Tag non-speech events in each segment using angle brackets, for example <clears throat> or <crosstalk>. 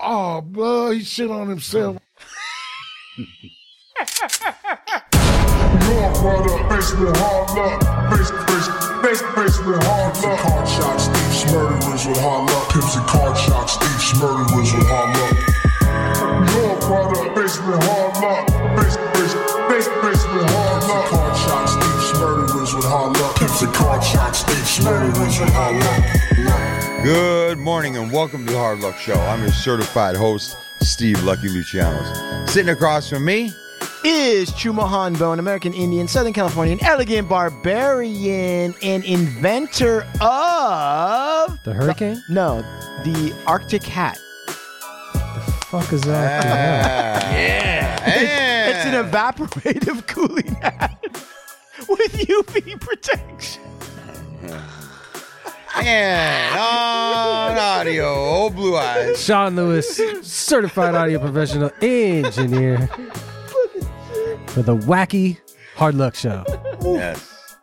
Oh, bro, he shit on himself. Your brother, basement hard luck. Basement hard luck. Card shots, thieves, murderers with hard luck. Pimps and card shots, thieves, murderers with hard luck. Your brother, basement hard luck. Basement hard luck. Card shots, thieves, murderers with hard luck. Pimps and card shots, thieves, murderers with hard luck. Good morning and welcome to the Hard Luck Show. I'm your certified host, Steve Lucky Lucianos. Sitting across from me, is Chumahan Bo, an American Indian, Southern Californian, elegant barbarian, and inventor of The hurricane? no, the Arctic hat. The fuck is that? Ah. yeah, It's an evaporative <laughs> cooling hat <laughs> with UV protection. And on audio, old blue eyes. Sean Lewis, certified audio professional engineer for the wacky hard luck show. Yes,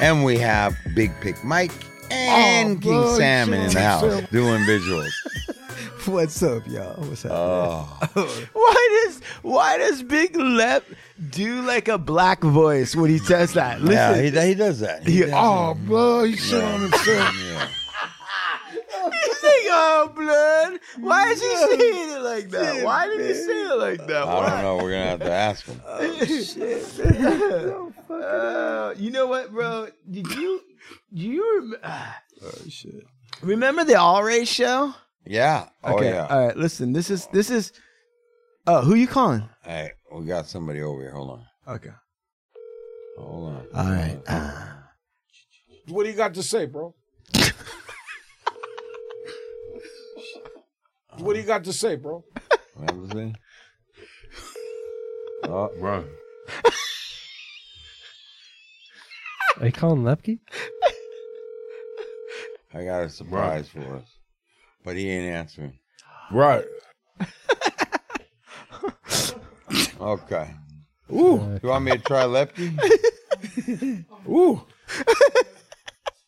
and we have Big Pic Mike and Oh, King Salmon in the house doing visuals. <laughs> What's up, y'all? What's up? Oh, <laughs> why does why does Big Lep do like a black voice when he says that? Listen, yeah, he, he does that. He He- does Oh, blood, he shit on himself. Yeah. <laughs> He's like, oh, blood. Why is he saying it like that? Why did he say it like that? I don't know. We're gonna have to ask him. Oh Uh, you know what, bro? Did you do you rem- <sighs> oh shit. Remember the All Ray show? Yeah. Oh okay. yeah. All right, listen. This is this is Oh, who you calling? Hey, we got somebody over here. Hold on. Okay. Hold on. All right. Uh, What do you got to say, bro? What do you got to say, bro? What was <laughs> it? Oh, bro. Are you calling Lepke? I got a surprise for us, but he ain't answering. Right. <laughs> Okay. Ooh, You want me to try Lefty? <laughs> ooh,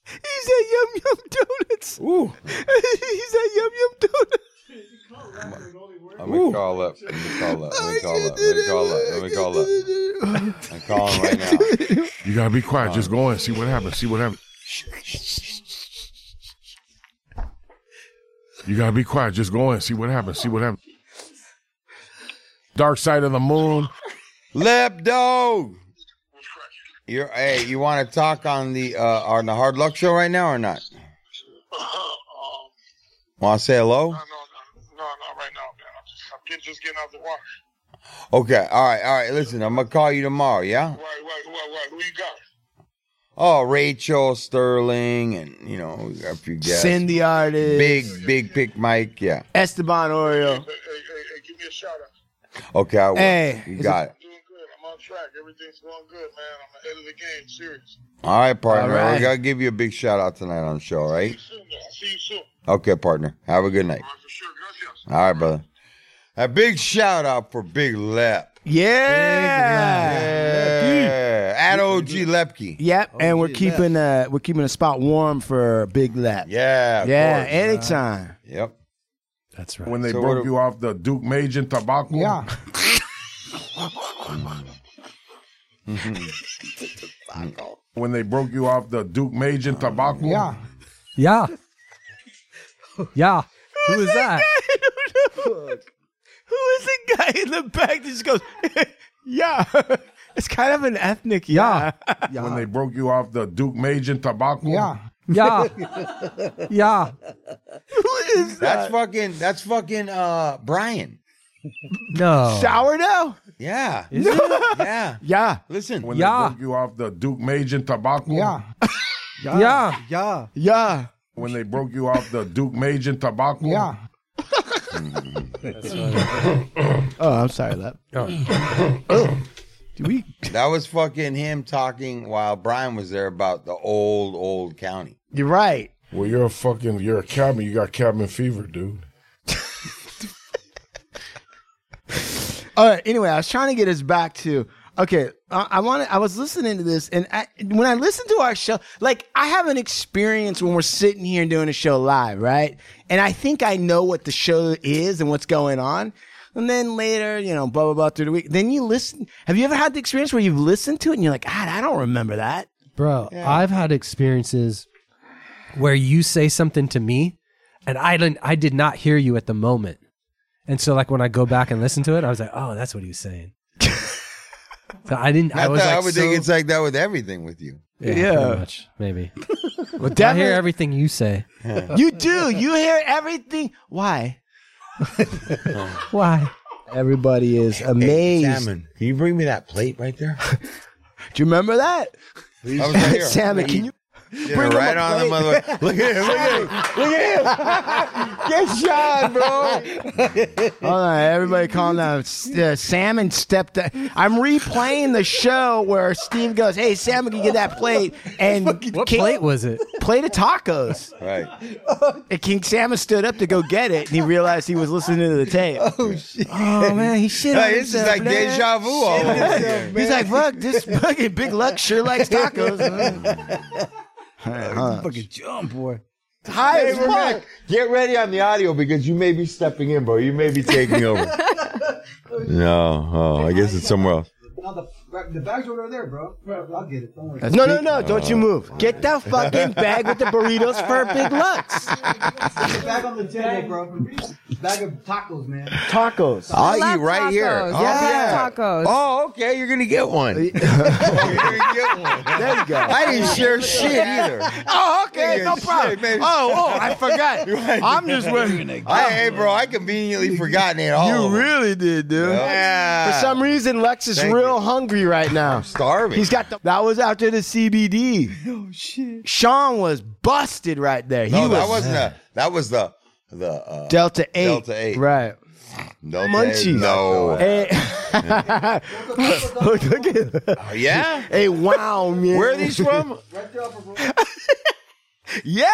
he's at Yum Yum Donuts. ooh. <laughs> he's at Yum Yum Donuts. I'm gonna call up. Let me call up. Let me call up. Let me call up. Let me call up. I'm calling right now. You gotta be quiet. Just uh, go in. See what happens. See what happens. You gotta be quiet. Just go in. See what happens. See what happens. Dark side of the moon. Lepdo. You're hey. You want to talk on the uh on the Hard Luck Show right now or not? <laughs> Want to say hello? No, no, no, no, not right now, man. I'm just, I'm getting, just getting out of the water. Okay. All right. All right. Listen, I'm gonna call you tomorrow. Yeah. Right, right, right, right. Who you got? Oh, Rachel Sterling, and you know, we got a few guests. Send the artist. Big, big pic Mike. Yeah. Esteban Hey, Oreo. hey, hey, hey, give me a shout out. Okay. I will. Hey, you is got it. I'm doing good. I'm on track. Everything's going good, man. I'm ahead of the game. Serious. All right, partner. All right. We gotta give you a big shout out tonight on the show, all See right? you soon, man. I'll see you soon. Okay, partner. Have a good night. All right, for sure. Gracias. All right, brother. A big shout out for Big Lep. Yeah. Yeah. At OG Lepke. Yep, and we're keeping uh we're keeping a spot warm for Big Lep. Yeah. of Yeah, course. anytime. Yep. That's right. When they So broke you off the Duke Mage and tobacco. Yeah. <laughs> When they broke you off the Duke Mage and tobacco. Yeah. Yeah. Yeah. Who is that? <laughs> Who is the guy in the back that just goes, <laughs> yeah? <laughs> It's kind of an ethnic yeah. <laughs> When they broke you off the Duke Mage and tobacco. Yeah. Yeah. Yeah. Who is that? That's fucking that's fucking uh Brian. No. Sourdough? Yeah. Is it? Yeah. Yeah. Listen. When Yeah. they broke you off the Duke Mage and tobacco. Yeah. Yeah. Yeah. Yeah. When they broke you off the Duke Mage and tobacco. Yeah. Oh, I'm sorry, that. Oh. Do we? That was fucking him talking while Brian was there about the old, old county. You're right. Well, you're a fucking, you're a cabin. You got cabin fever, dude. <laughs> All right. Anyway, I was trying to get us back to okay. I, I want. I was listening to this, and I, when I listen to our show, like I have an experience when we're sitting here and doing a show live, right? And I think I know what the show is and what's going on. And then later, you know, blah blah blah through the week. Then you listen. Have you ever had the experience where you've listened to it and you're like, God, I don't remember that. Bro, I've had experiences where you say something to me and I didn't I did not hear you at the moment. And so like when I go back and listen to it, I was like, "Oh, that's what he was saying." <laughs> so I didn't I Not was like I would so- think it's like that with everything with you. Yeah, Yeah. pretty much, maybe. <laughs> Well, I definitely, hear everything you say. <laughs> you do. You hear everything. Why? <laughs> Why? Everybody is amazed. Salmon, can you bring me that plate right there? Do you remember that? I was right here. Salmon, can you Yeah, bring right on the plate? mother. <laughs> Look at him. Look at him. <laughs> Look at him. <laughs> Get shot, bro. Hold on, everybody calm down. Uh, Salmon stepped. I'm replaying the show where Steve goes, "Hey, Salmon, can you get that plate?" And What King- plate was it? Plate of tacos. Right. And King Salmon stood up to go get it, and he realized he was listening to the tape. Oh shit! Oh man, he shit. Hey, this is like man. deja vu all over. He's like, "Fuck, this fucking Big Luck sure likes tacos." Fucking jump, boy. High Hey, as fuck. gonna- Get ready on the audio because you may be stepping in, bro. You may be taking over. <laughs> no. Oh, I guess it's somewhere else. No, the, the bag's over there, bro. I'll get it. Don't worry. No, no, no! Don't you move. Get that fucking bag with the burritos for a Big Lucks. <laughs> the bag on the table, bro. Bag of tacos, man. Tacos. I'll love eat right here. tacos. Oh, Yeah. yeah. Tacos. Oh, okay. You're gonna get one. <laughs> You're gonna get one. There you go. I didn't share shit <laughs> either. Oh, okay, Yeah, no shit, problem. man. Oh, oh, I forgot. I'm just waiting. I, hey, bro, I conveniently forgotten it all. You really did, dude. Yeah. For some reason, Lex is Thank real you. hungry right now. starving. He's got the. That was after the CBD. Oh shit. Sean was busted right there. no, he that was wasn't a. That was the the uh, Delta Eight. Delta 8. Right. Delta Munchies. eight. No. Hey, <laughs> look, look at. Oh, yeah. Hey, wow, man. Where are these from? <laughs> Right there, upper bro. <laughs> Yeah.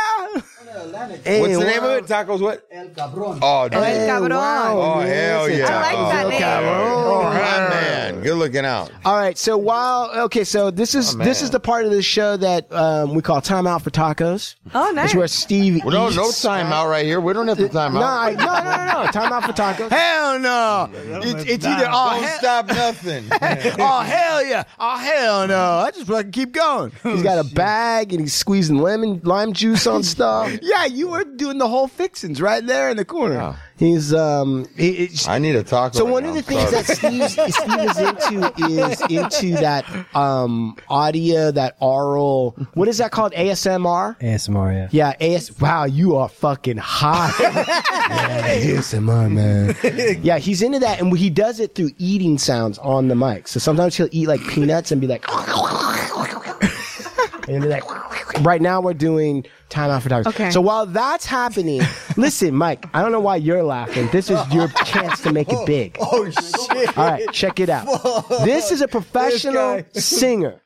Hey, What's the name wow. of it? Tacos what? El Cabron. Oh, dude. El Cabron. Oh, hell yeah. I like that oh, name. Oh, man. Good looking out. All right, so while okay, so this is this is the part of the show that um, we call time out for tacos. Oh, nice. It's where Steve. Well, no, eats. no time out right here. We don't have the time No, out. I, no, no, no, no. Time out for tacos. <laughs> Hell no. It's, it's either oh Don't hell, stop nothing. <laughs> oh hell yeah, oh hell no. I just fucking keep going. He's got a bag and he's squeezing lemon lime juice on <laughs> stuff. Yeah, you were doing the whole fixins right there in the corner. He's um. He, it's- I need a taco. So right one now. of the things starving. that Steve, <laughs> Steve is into is into that um audio, that oral. What is that called? ASMR. ASMR, yeah. Yeah, AS. Wow, you are fucking hot. <laughs> yeah, ASMR, man. Yeah, he's into that, and he does it through eating sounds on the mic. So sometimes he'll eat like peanuts and be like, and be like. Right now, we're doing time out for tacos. Okay. So while that's happening, <laughs> listen, Mike. I don't know why you're laughing. This is your <laughs> chance to make it big. Oh, oh shit. All right, check it out. This is a professional singer.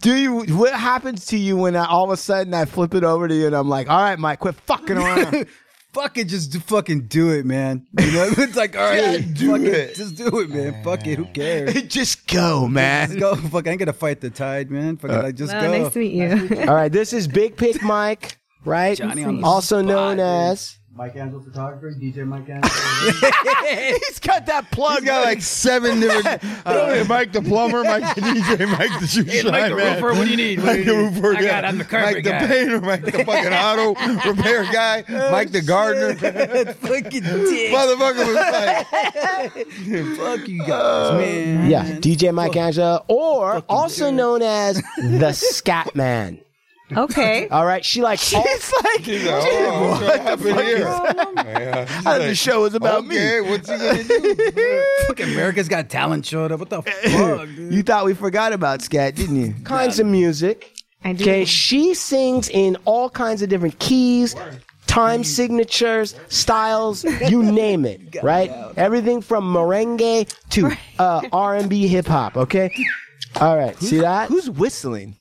Do you? What happens to you when I, all of a sudden I flip it over to you and I'm like, "All right, Mike, quit fucking around." <laughs> Fucking just do, fucking do it, man. You know, <laughs> it's like, all right, do fucking, it. just do it, man. Fuck it, who cares? <laughs> Just go, man. Just go. Fuck, I ain't gonna fight the tide, man. Fucking, uh, like, just Oh, go. nice to meet you. All right, this is Big Pic Mike, right? Johnny on the also known spot, as. Mike Angel Photography, DJ Mike Angel. <laughs> He's got that plug. He's got like seven different. <laughs> Uh, Mike the plumber, Mike the DJ, Mike the shoe shine Mike the man. roofer, what do you need? Mike do the need? roofer, I yeah. got I'm the carpet Mike guy. the painter, Mike the fucking auto repair guy, <laughs> Mike the gardener. fucking dick. Motherfucker was like, Fuck you guys, man. Yeah, DJ Mike Angela, or also known as the Scat Man. Okay. <laughs> All right, she like. She's like. he's like, oh, what happened here? <laughs> Yeah, she's the like, show is about me. okay, what's he gonna do? <laughs> Fucking America's Got Talent showed up. What the fuck, dude? You thought we forgot about Scat, didn't you? Kinds of music. I do. Okay, she sings in all kinds of different keys, time signatures, styles, you name it, right? Everything from merengue to uh, R&B hip hop, okay? All right, see that? Who's whistling?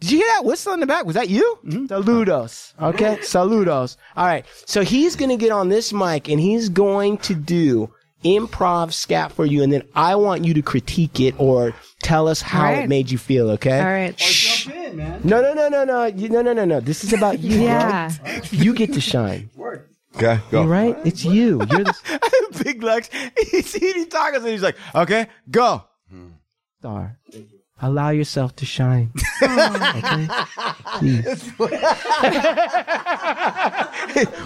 Did you hear that whistle in the back? Was that you? Mm-hmm. Saludos. Okay, saludos. All right, so he's going to get on this mic and he's going to do improv scat for you, and then I want you to critique it or tell us how All it made you feel. Okay? All right. Jump in, man. No, no, no, no, no, you, no, no, no, no. This is about you. Yeah. bro. You get to shine. Okay, go. All right? It's you. You're the <laughs> big Lex. <laughs> He's eating tacos and he's like, okay, go. Star. Allow yourself to shine. <laughs> okay? Please.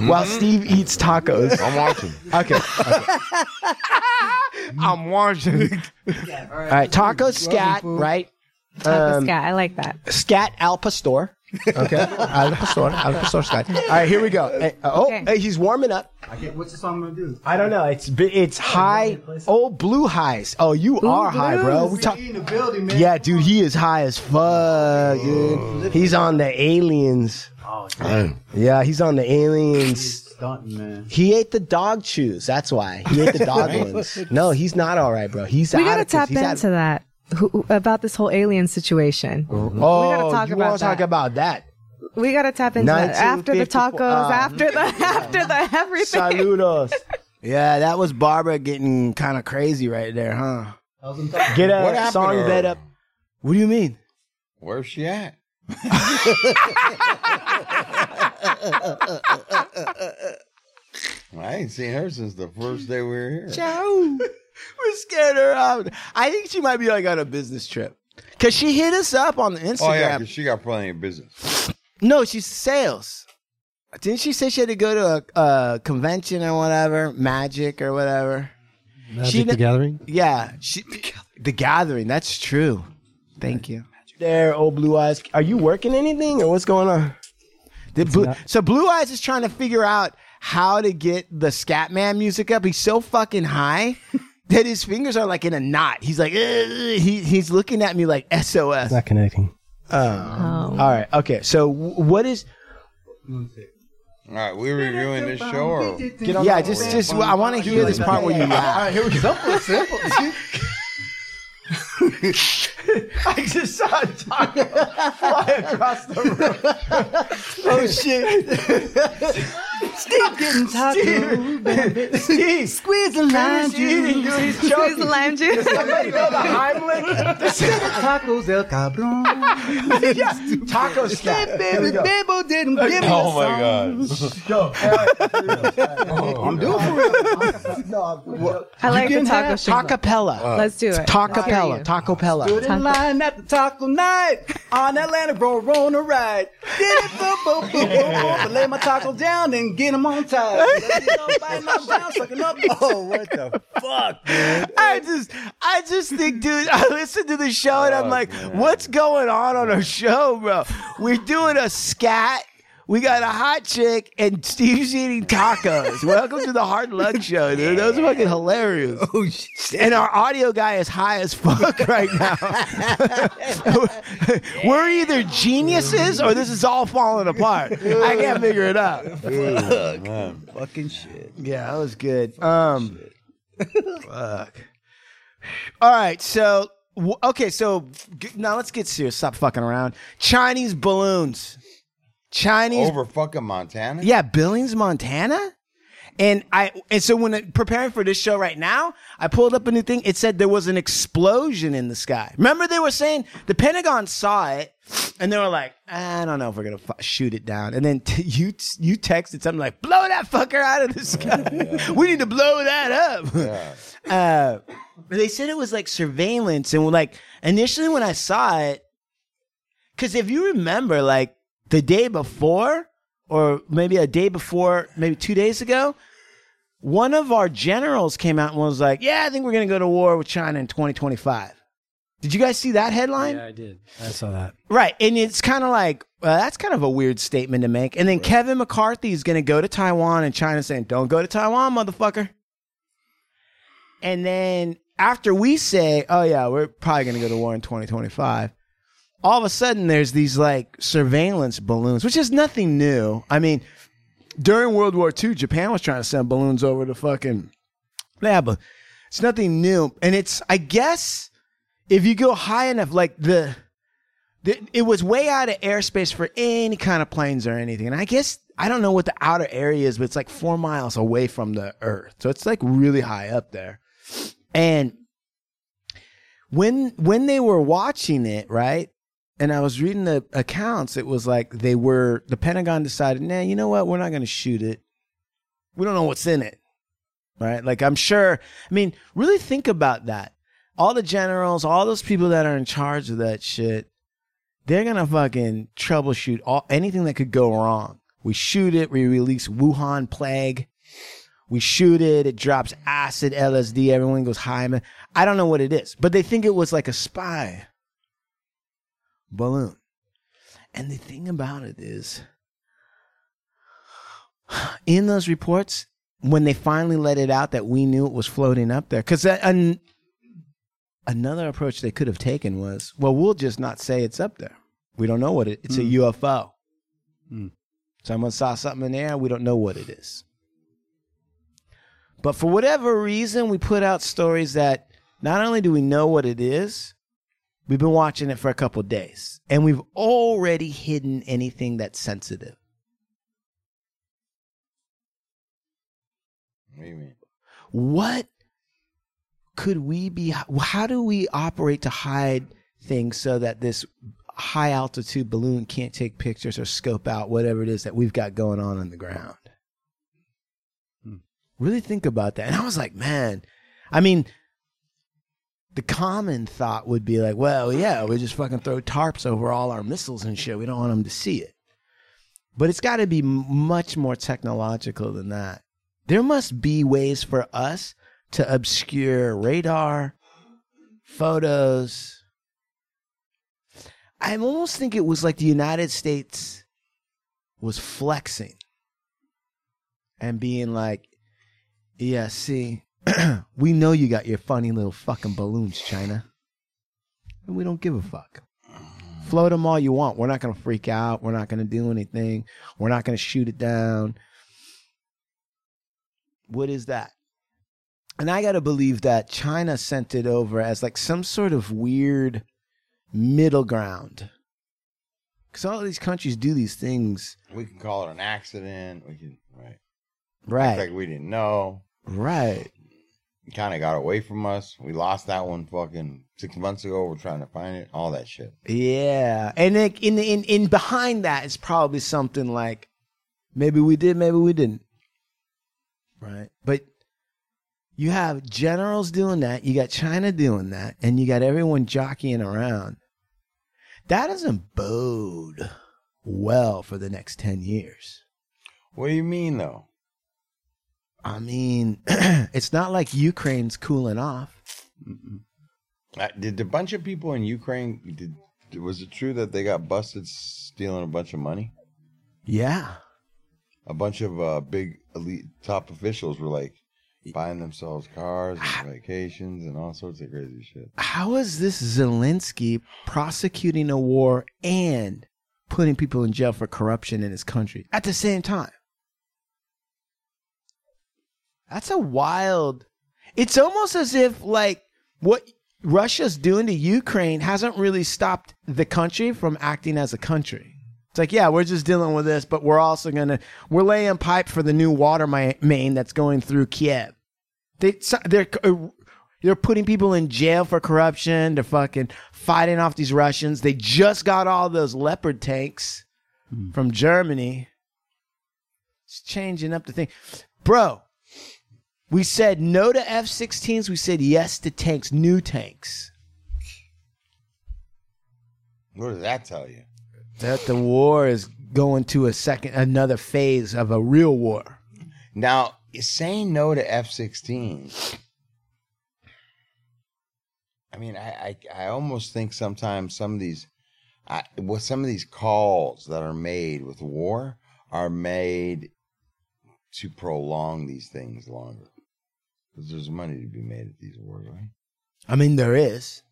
While Steve eats tacos. I'm watching. Okay. okay. <laughs> I'm watching. All right. Taco scat, right? Taco Um, scat. I like that. Scat al pastor. Okay. al pastor. Al pastor scat. All right, here we go. Hey, uh, oh, Okay. hey, he's warming up. I What's the song gonna do? I don't know. It's bi- it's high. Oh, blue highs. Oh, you are high, bro. We talk. He in the building, man. Yeah, dude, he is high as fuck, dude. He's on the aliens. Oh yeah, he's on the aliens. Stunting, man. He ate the dog chews. That's why he ate the dog <laughs> ones. No, he's not all right, bro. He's We out gotta of tap He's out- into that. Who, about this whole alien situation. Oh, we gotta talk you about wanna talk that. about that? We gotta tap into that after the tacos, uh, after the <laughs> after the <laughs> everything. Saludos. <laughs> yeah, that was Barbara getting kind of crazy right there, huh? Get a What happened song bed up. What do you mean? Where's she at? I ain't seen her since the first day we were here. Ciao. <laughs> we scared her out. I think she might be like on a business trip. Cause she hit us up on the Instagram. Oh yeah, because she got plenty of business. <laughs> no, she's sales. Didn't she say she had to go to a, a convention or whatever, magic or whatever? Magic She the Gathering. Yeah, she, the gathering. That's true. Thank you. There, old blue eyes. Are you working anything or what's going on? Did blue, not- so blue eyes is trying to figure out how to get the Scatman music up. He's so fucking high that his fingers are like in a knot. He's like, "Ugh." he he's looking at me like SOS. Not connecting. Um, oh. All right, okay. So w- what is? All right, we're reviewing this show or Yeah, just just I want to hear this part where you laugh. here we go. Simple, simple. <laughs> <laughs> I just saw a taco fly across the room. <laughs> oh shit! <laughs> Steve getting tacos. Steve, Squeeze the lime juice. Squeeze choking. the lime juice. Somebody know the Heimlich? Tacos el cabrón. yeah, taco scat. Here Baby. Bebo didn't give me Oh a my song. god. I'm doing oh, for real. I like the taco have shit. Tacapella. Let's do it. Tacapella. Let's Tacopella. Line at the taco night on Atlantic Road, on a ride. Did it, boom, boom, boom, boom, boom. Lay my tacos down and get them on time. Biting them down, sucking up. Oh, what the fuck, man? I just, I just think, dude. I listen to the show and I'm oh, like, what's going on on our show, bro? We're doing a scat. We got a hot chick and Steve's eating tacos. Welcome to the Hard Luck Show, dude. That was fucking hilarious. Oh, shit. And our audio guy is high as fuck <laughs> right now. <laughs> We're either geniuses or this is all falling apart. I can't figure it out. Fuck. Fucking shit. Yeah, that was good. Um, fuck. All right, so okay, so now let's get serious. Stop fucking around. Chinese balloons. Chinese. Over fucking Montana? Yeah, Billings, Montana. And I and so when it- preparing for this show right now, I pulled up a new thing. It said there was an explosion in the sky. Remember they were saying the Pentagon saw it, and they were like, I don't know if we're gonna f- shoot it down. And then t- <laughs> you you texted something like, blow that fucker out of the sky. <laughs> we need to blow that up. <laughs> Uh, they said it was like surveillance, and like initially when I saw it, because if you remember, like the day before, or maybe a day before, maybe two days ago, one of our generals came out and was like, "Yeah, I think we're going to go to war with China in 2025." Did you guys see that headline? Yeah, I did. I saw that. Right, and it's kind of like well, that's kind of a weird statement to make. And then Kevin McCarthy is going to go to Taiwan, and China saying, "Don't go to Taiwan, motherfucker." And then after we say, "Oh yeah, we're probably going to go to war in 2025," all of a sudden there's these like surveillance balloons, which is nothing new. I mean, during World War II, Japan was trying to send balloons over to fucking yeah, but it's nothing new. And it's I guess if you go high enough, like the, the it was way out of airspace for any kind of planes or anything. And I guess I don't know what the outer area is, but it's like four miles away from the Earth, so it's like really high up there. And when when they were watching it, right? And I was reading the accounts, it was like they were the Pentagon decided, nah, you know what? We're not going to shoot it. We don't know what's in it, right? Like I'm sure. I mean, really think about that. All the generals, all those people that are in charge of that shit, they're gonna fucking troubleshoot all anything that could go wrong. We shoot it, we release Wuhan plague. We shoot it, it drops acid, LSD, everyone goes high. I don't know what it is, but they think it was like a spy balloon. And the thing about it is, in those reports, when they finally let it out that we knew it was floating up there, because an, another approach they could have taken was, well, we'll just not say it's up there. We don't know what it. It's a mm. UFO. Mm. Someone saw something in the air. We don't know what it is. But for whatever reason, we put out stories that not only do we know what it is, we've been watching it for a couple days, and we've already hidden anything that's sensitive. What do you mean? What could we be? How do we operate to hide things so that this high altitude balloon can't take pictures or scope out whatever it is that we've got going on on the ground? Hmm. Really think about that. And I was like, man, I mean, the common thought would be like, well, yeah, we just fucking throw tarps over all our missiles and shit. We don't want them to see it. But it's got to be much more technological than that. There must be ways for us to obscure radar, photos. I almost think it was like the United States was flexing and being like, yeah, see, <clears throat> we know you got your funny little fucking balloons, China. And we don't give a fuck. Float them all you want. We're not going to freak out. We're not going to do anything. We're not going to shoot it down. What is that? And I got to believe that China sent it over as like some sort of weird middle ground. Because all of these countries do these things. We can call it an accident. We can right. Right. Like we didn't know. Right. Kind of got away from us. We lost that one fucking six months ago. We're trying to find it. All that shit. Yeah, and like in in in behind that is probably something like maybe we did, maybe we didn't. Right, but you have generals doing that. You got China doing that, and you got everyone jockeying around. That doesn't bode well for the next ten years. What do you mean though? I mean, <clears throat> it's not like Ukraine's cooling off. Uh, Did a bunch of people in Ukraine? Did was it true that they got busted stealing a bunch of money? Yeah. A bunch of uh, big elite top officials were like buying themselves cars and vacations and all sorts of crazy shit. How is this Zelensky prosecuting a war and putting people in jail for corruption in his country at the same time? That's a wild. It's almost as if like what Russia's doing to Ukraine hasn't really stopped the country from acting as a country. It's like, yeah, we're just dealing with this, but we're also gonna we're laying pipe for the new water main that's going through Kiev. They they're uh, they're putting people in jail for corruption. They're fucking fighting off these Russians. They just got all those Leopard tanks from Germany. It's changing up the thing, bro. We said no to F-16s. We said yes to tanks, new tanks. What does that tell you? That the war is going to a second, another phase of a real war. Now, saying no to F 16, I mean, I, I, I almost think sometimes some of these, I, with some of these calls that are made with war are made to prolong these things longer. Because there's money to be made at these wars, right? I mean, there is.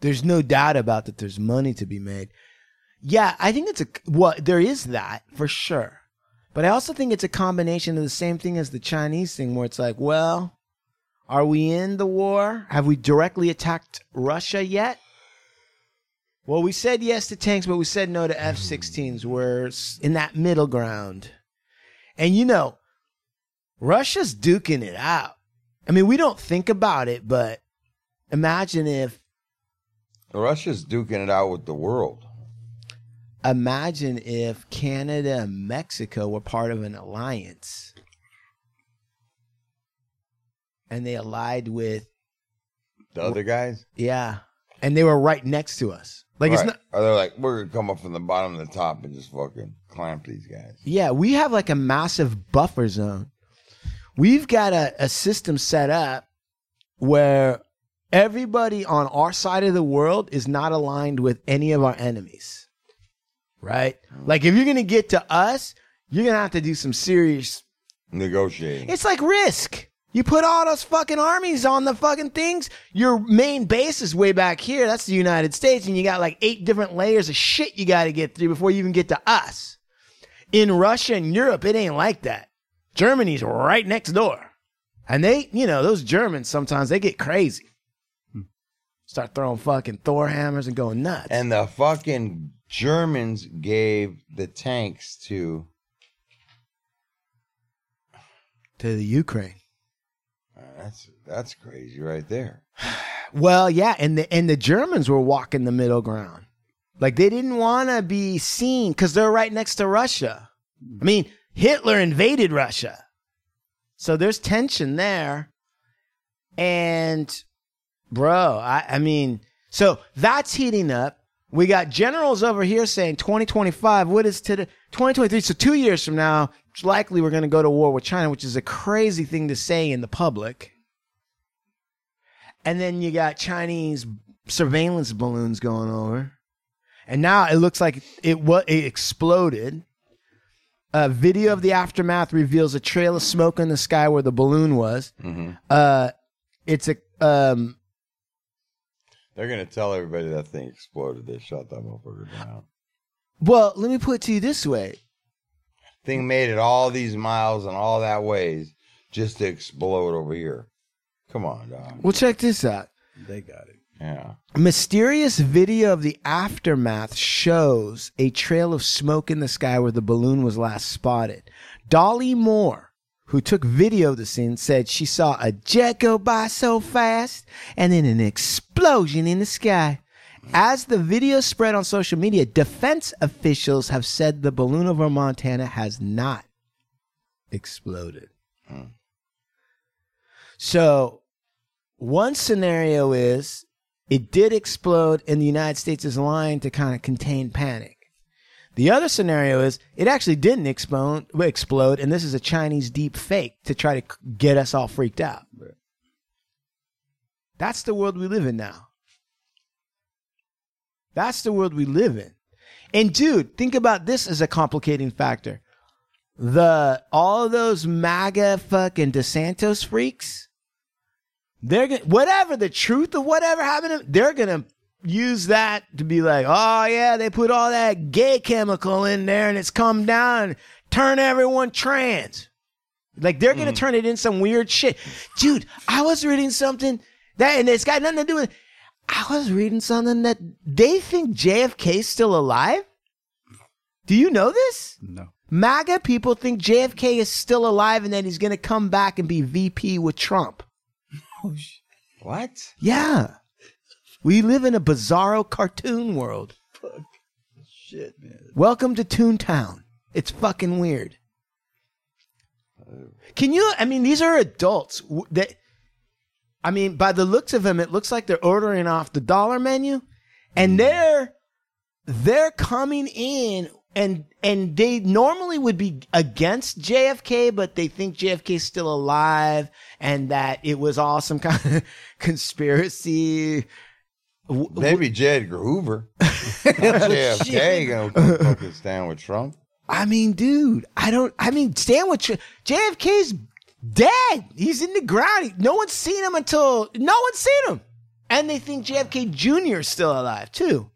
There's no doubt about that. There's money to be made. Yeah, I think it's a well. There is that for sure, but I also think it's a combination of the same thing as the Chinese thing, where it's like, well, are we in the war? Have we directly attacked Russia yet? Well, we said yes to tanks, but we said no to F-16s. We're in that middle ground, and you know, Russia's duking it out. I mean, we don't think about it, but imagine if Russia's duking it out with the world. imagine if Canada and Mexico were part of an alliance. And they allied with The other guys, yeah. And they were right next to us. Like it's not Or they're like, we're gonna come up from the bottom to the top and just fucking clamp these guys. yeah we have like a massive buffer zone we've got a, a system set up where everybody on our side of the world is not aligned with any of our enemies right like if you're gonna get to us you're gonna have to do some serious Negotiating. It's like risk. You put all those fucking armies on the fucking things. Your main base is way back here. That's the United States. And you got like eight different layers of shit you got to get through before you even get to us. In Russia and Europe, it ain't like that. Germany's right next door. And they, you know, those Germans sometimes they get crazy. Start throwing fucking Thor hammers and going nuts. and the fucking Germans gave the tanks to to the Ukraine. uh, that's that's crazy right there. <sighs> Well, yeah, and the and the Germans were walking the middle ground. Like they didn't want to be seen because they're right next to Russia. I mean, Hitler invaded Russia, so there's tension there. And, bro, I, I mean, so that's heating up. We got generals over here saying 2025. What is to 2023? So two years from now, likely we're going to go to war with China, which is a crazy thing to say in the public. And then you got Chinese surveillance balloons going over. And now it looks like it what it exploded. A video of the aftermath reveals a trail of smoke in the sky where the balloon was. Uh, it's a um, They're gonna tell everybody that thing exploded. They shot that motherfucker down. well. Let me put it to you this way: Thing made it all these miles and all that ways just to explode over here. Come on, dog. Well, check this out. They got it. Yeah. Mysterious video of the aftermath shows a trail of smoke in the sky where the balloon was last spotted. Dolly Moore, who took video of the scene, said she saw a jet go by so fast and then an explosion in the sky. As the video spread on social media, defense officials have said the balloon over Montana has not exploded. Hmm. So, one scenario is it did explode and the United States is lying to kind of contain panic. The other scenario is it actually didn't explode, explode and this is a Chinese deep fake to try to get us all freaked out. That's the world we live in now. That's the world we live in. And dude, think about this as a complicating factor. The all those MAGA fucking DeSantos freaks, they're gonna whatever the truth of whatever happened, they're gonna use that to be like, oh yeah, they put all that gay chemical in there and it's come down and turn everyone trans. Like they're gonna mm. turn it in some weird shit. Dude, I was reading something that and it's got nothing to do with I was reading something that they think JFK's still alive. Do you know this? No. MAGA people think JFK is still alive and that he's to come back and be VP with Trump. Oh, what? Yeah. We live in a bizarro cartoon world. Shit, man. Welcome to Toontown. It's fucking weird. Oh. Can you? I mean, these are adults that. I mean, by the looks of them, it looks like they're ordering off the dollar menu, and hmm. they're they're coming in and and they normally would be against JFK, but they think JFK is still alive and that it was all some kind of <laughs> conspiracy. Maybe <laughs> J. Edgar Hoover. JFK gonna fucking stand with Trump. I mean, dude, I don't. I mean, stand with Tr- JFK's dead. He's in the ground. No one's seen him until no one's seen him, and they think JFK Jr. is still alive too.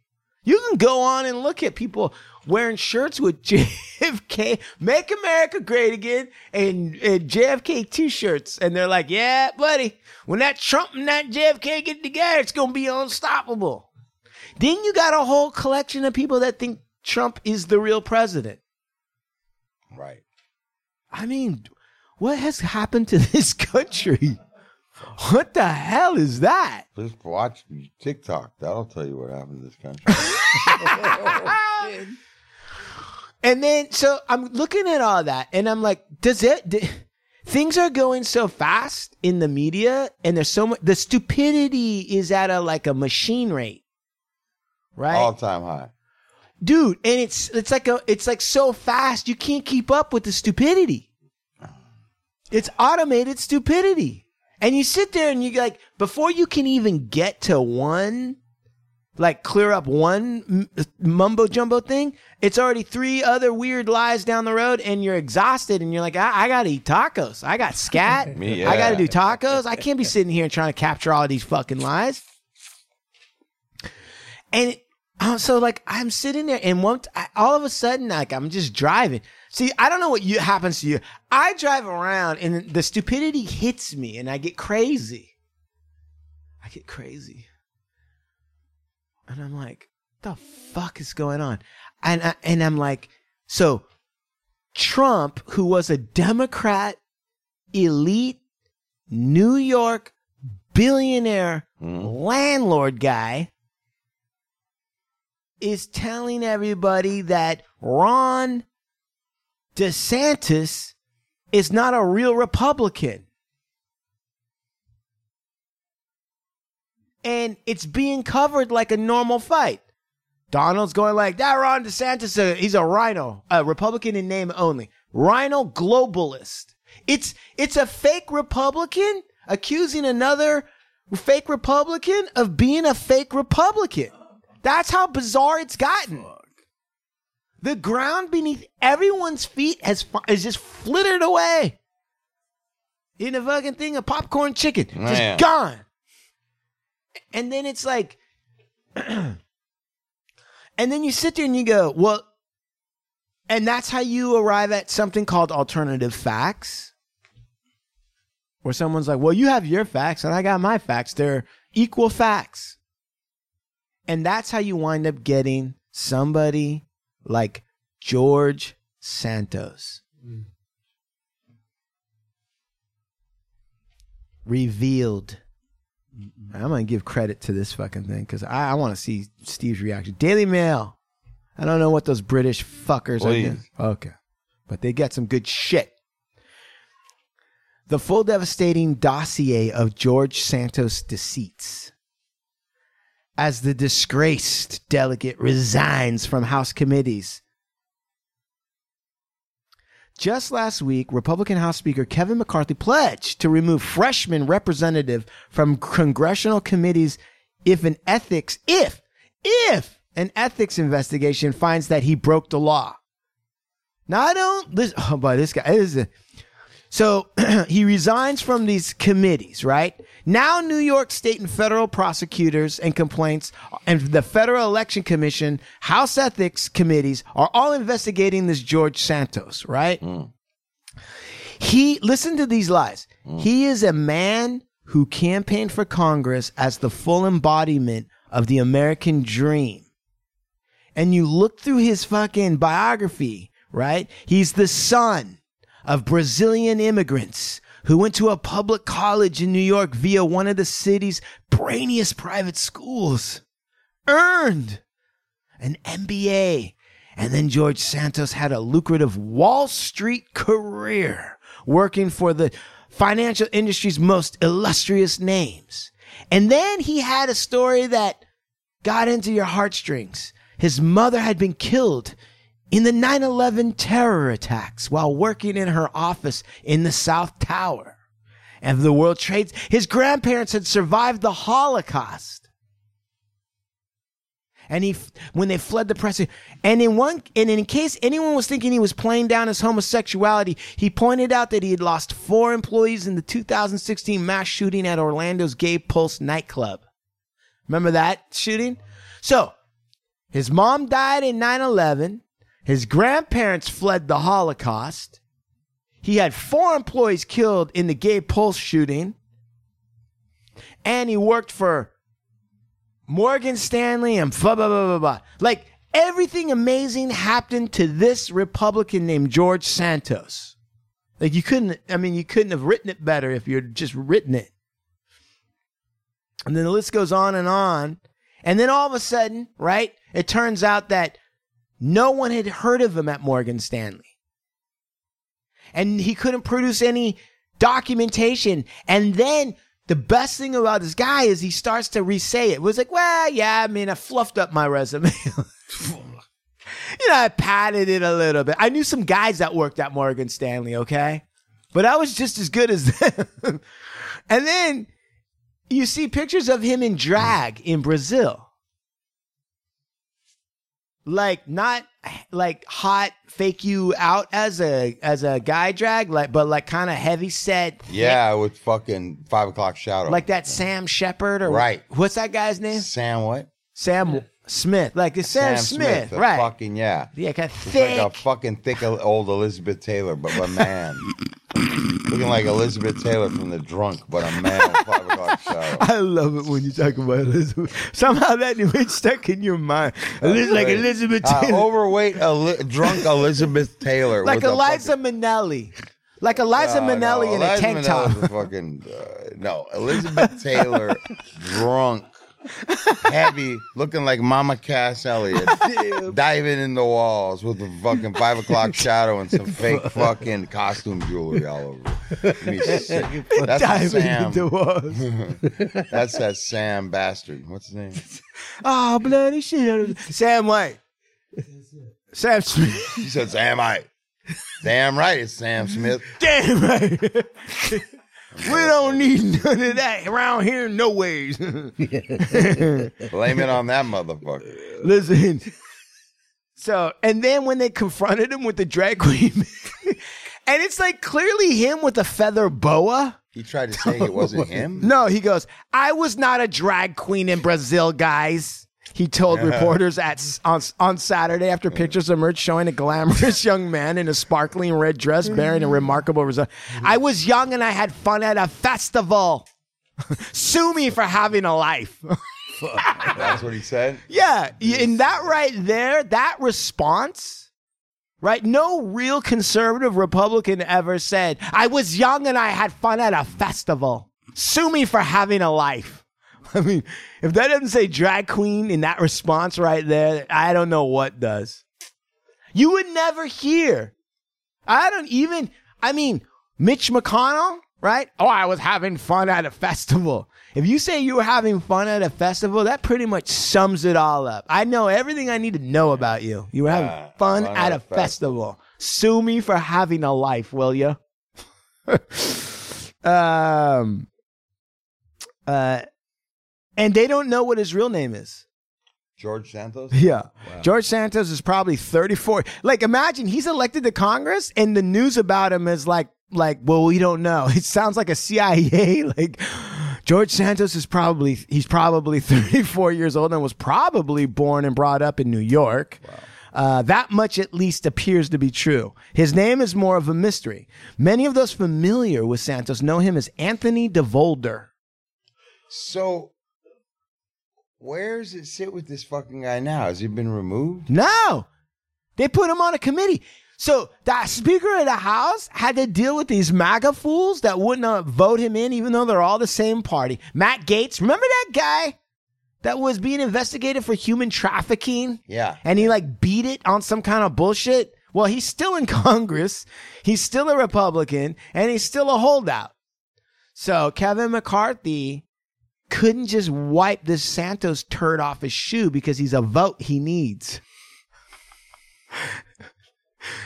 You can go on and look at people wearing shirts with <laughs> JFK, "Make America Great Again," and, and JFK T-shirts, and they're like, "Yeah, buddy, when that Trump and that JFK get together, it's gonna be unstoppable." Then you got a whole collection of people that think Trump is the real president. Right. I mean, what has happened to <laughs> this country? What the hell is that? Just watch TikTok. That'll tell you what happened to this country. <laughs> And then, so I'm looking at all that, and I'm like, does it? d- things are going so fast in the media, and there's so much. The stupidity is at a like a machine rate, right? All time high. dude and it's it's like a it's like so fast you can't keep up with the stupidity it's automated stupidity and you sit there and you like before you can even get to one like clear up one m- mumbo jumbo thing it's already three other weird lies down the road and you're exhausted and you're like i, I gotta eat tacos i got scat <laughs> Me, i gotta do tacos i can't be sitting here and trying to capture all these fucking lies and uh, so like I'm sitting there and one I, all of a sudden like I'm just driving. See, I don't know what you happens to you. I drive around and the stupidity hits me and I get crazy. I get crazy. And I'm like, the fuck is going on? And I, and I'm like, so Trump, who was a Democrat elite New York billionaire hmm. landlord guy, is telling everybody that Ron DeSantis is not a real Republican. And it's being covered like a normal fight. Donald's going like that. Ron DeSantis, uh, he's a rhino, a Republican in name only. Rhino globalist. It's it's a fake Republican accusing another fake Republican of being a fake Republican. That's how bizarre it's gotten. The ground beneath everyone's feet has is just flittered away. In a fucking thing of popcorn chicken, just gone. And then it's like, <clears throat> and then you sit there and you go, well, and that's how you arrive at something called alternative facts. Where someone's like, well, you have your facts and I got my facts. They're equal facts. And that's how you wind up getting somebody like George Santos. Mm. Revealed. I'm going to give credit to this fucking thing because I, I want to see Steve's reaction. Daily Mail. I don't know what those British fuckers are doing. Okay. But they get some good shit. The full devastating dossier of George Santos' deceits as the disgraced delegate resigns from House committees. Just last week, Republican House Speaker Kevin McCarthy pledged to remove freshman representative from congressional committees if an ethics if if an ethics investigation finds that he broke the law. Now I don't this <laughs> oh boy this guy this is a, so <clears throat> he resigns from these committees, right? Now, New York state and federal prosecutors and complaints and the Federal Election Commission, House ethics committees are all investigating this George Santos, right? Hmm. He, listen to these lies. Hmm. He is a man who campaigned for Congress as the full embodiment of the American dream and you look through his fucking biography, right? He's the son of Brazilian immigrants who went to a public college in New York via one of the city's brainiest private schools, earned an MBA. And then George Santos had a lucrative Wall Street career working for the financial industry's most illustrious names. And then he had a story that got into your heartstrings. His mother had been killed in the 9 11 terror attacks while working in her office in the South Tower of the World Trade. His grandparents had survived the Holocaust. And he, when they fled the press, and in one, and in case anyone was thinking he was playing down his homosexuality, he pointed out that he had lost four employees in the 2016 mass shooting at Orlando's Gay Pulse nightclub. Remember that shooting? So, his mom died in 9 11. His grandparents fled the Holocaust. He had four employees killed in the Gay Pulse shooting. And he worked for Morgan Stanley and blah blah blah blah blah. Like everything amazing happened to this Republican named George Santos. Like you couldn't. I mean, you couldn't have written it better if you'd just written it. And then the list goes on and on. And then all of a sudden, right? It turns out that no one had heard of him at Morgan Stanley. And he couldn't produce any documentation. And then the best thing about this guy is he starts to re-say it. It was like, well, yeah, I mean, I fluffed up my resume. <laughs> you know, I padded it a little bit. I knew some guys that worked at Morgan Stanley, okay? But I was just as good as them. <laughs> and then you see pictures of him in drag in Brazil. Like not like hot fake you out as a as a guy drag, like but like kind of heavy set, Yeah, with fucking five o'clock shadow. like that Sam Shepard or Right. What's that guy's name? Sam what? Sam Smith, like it's Sam, Smith, the right? Fucking yeah. yeah, kind of thick. like a fucking thick old Elizabeth Taylor, but a man. Looking like Elizabeth Taylor from The Drunk, but a man five o'clock. <laughs> I love it when you talk about Elizabeth. Somehow that image stuck in your mind. Eliz- like. Elizabeth Uh, Taylor, overweight, Eli- drunk Elizabeth Taylor. like Eliza fucking- Minnelli, like Eliza No, Minnelli no, in a Eliza tank top. A fucking uh, no, Elizabeth Taylor, <laughs> drunk, heavy, looking like Mama Cass Elliot, <laughs> diving in the walls with a fucking five o'clock <laughs> shadow and some fake fucking costume jewelry all over. Me sick. <laughs> That's Diving Sam. into walls. That's that Sam bastard. What's his name? Oh, bloody shit. Sam White. Sam Smith. He said Sam White. Damn right, it's Sam Smith. Damn right. We don't need none of that around here, no ways. <laughs> Blame it on that motherfucker. Listen. So, and then when they confronted him with the drag queen, <laughs> and it's like clearly him with a feather boa. He tried to say it wasn't <laughs> him. No, he goes, I was not a drag queen in Brazil, guys. He told reporters at on, on Saturday after pictures emerged showing a glamorous <laughs> young man in a sparkling red dress bearing a mm-hmm. remarkable result. I was young and I had fun at a festival. <laughs> Sue me for having a life. <laughs> That's what he said. Yeah, and that right there, that response, right? No real conservative Republican ever said, I was young and I had fun at a festival. Sue me for having a life. <laughs> I mean, if that doesn't say drag queen in that response right there, I don't know what does. You would never hear. I don't even, I mean, Mitch McConnell, right? Oh, I was having fun at a festival. If you say you were having fun at a festival, that pretty much sums it all up. I know everything I need to know about you. You were having Ah, fun, at, a festival. Sue me for having a life, will you? <laughs> um, uh, and they don't know what his real name is. George Santos. <laughs> Yeah. George Santos is probably 34. Like imagine he's elected to Congress and the news about him is like like well we don't know. <laughs> It sounds like a CIA <laughs> like George Santos is probably he's probably 34 years old and was probably born and brought up in New York. Uh, that much at least appears to be true. His name is more of a mystery. Many of those familiar with Santos know him as Anthony DeVolder. So, where does it sit with this fucking guy now? Has he been removed? No, they put him on a committee. So the Speaker of the House had to deal with these MAGA fools that wouldn't vote him in, even though they're all the same party. Matt Gaetz, remember that guy that was being investigated for human trafficking? Yeah. And he like beat it on some kind of bullshit. Well, he's still in <laughs> Congress. He's still a Republican and he's still a holdout. So Kevin McCarthy couldn't just wipe this Santos turd off his shoe because he's a vote he needs.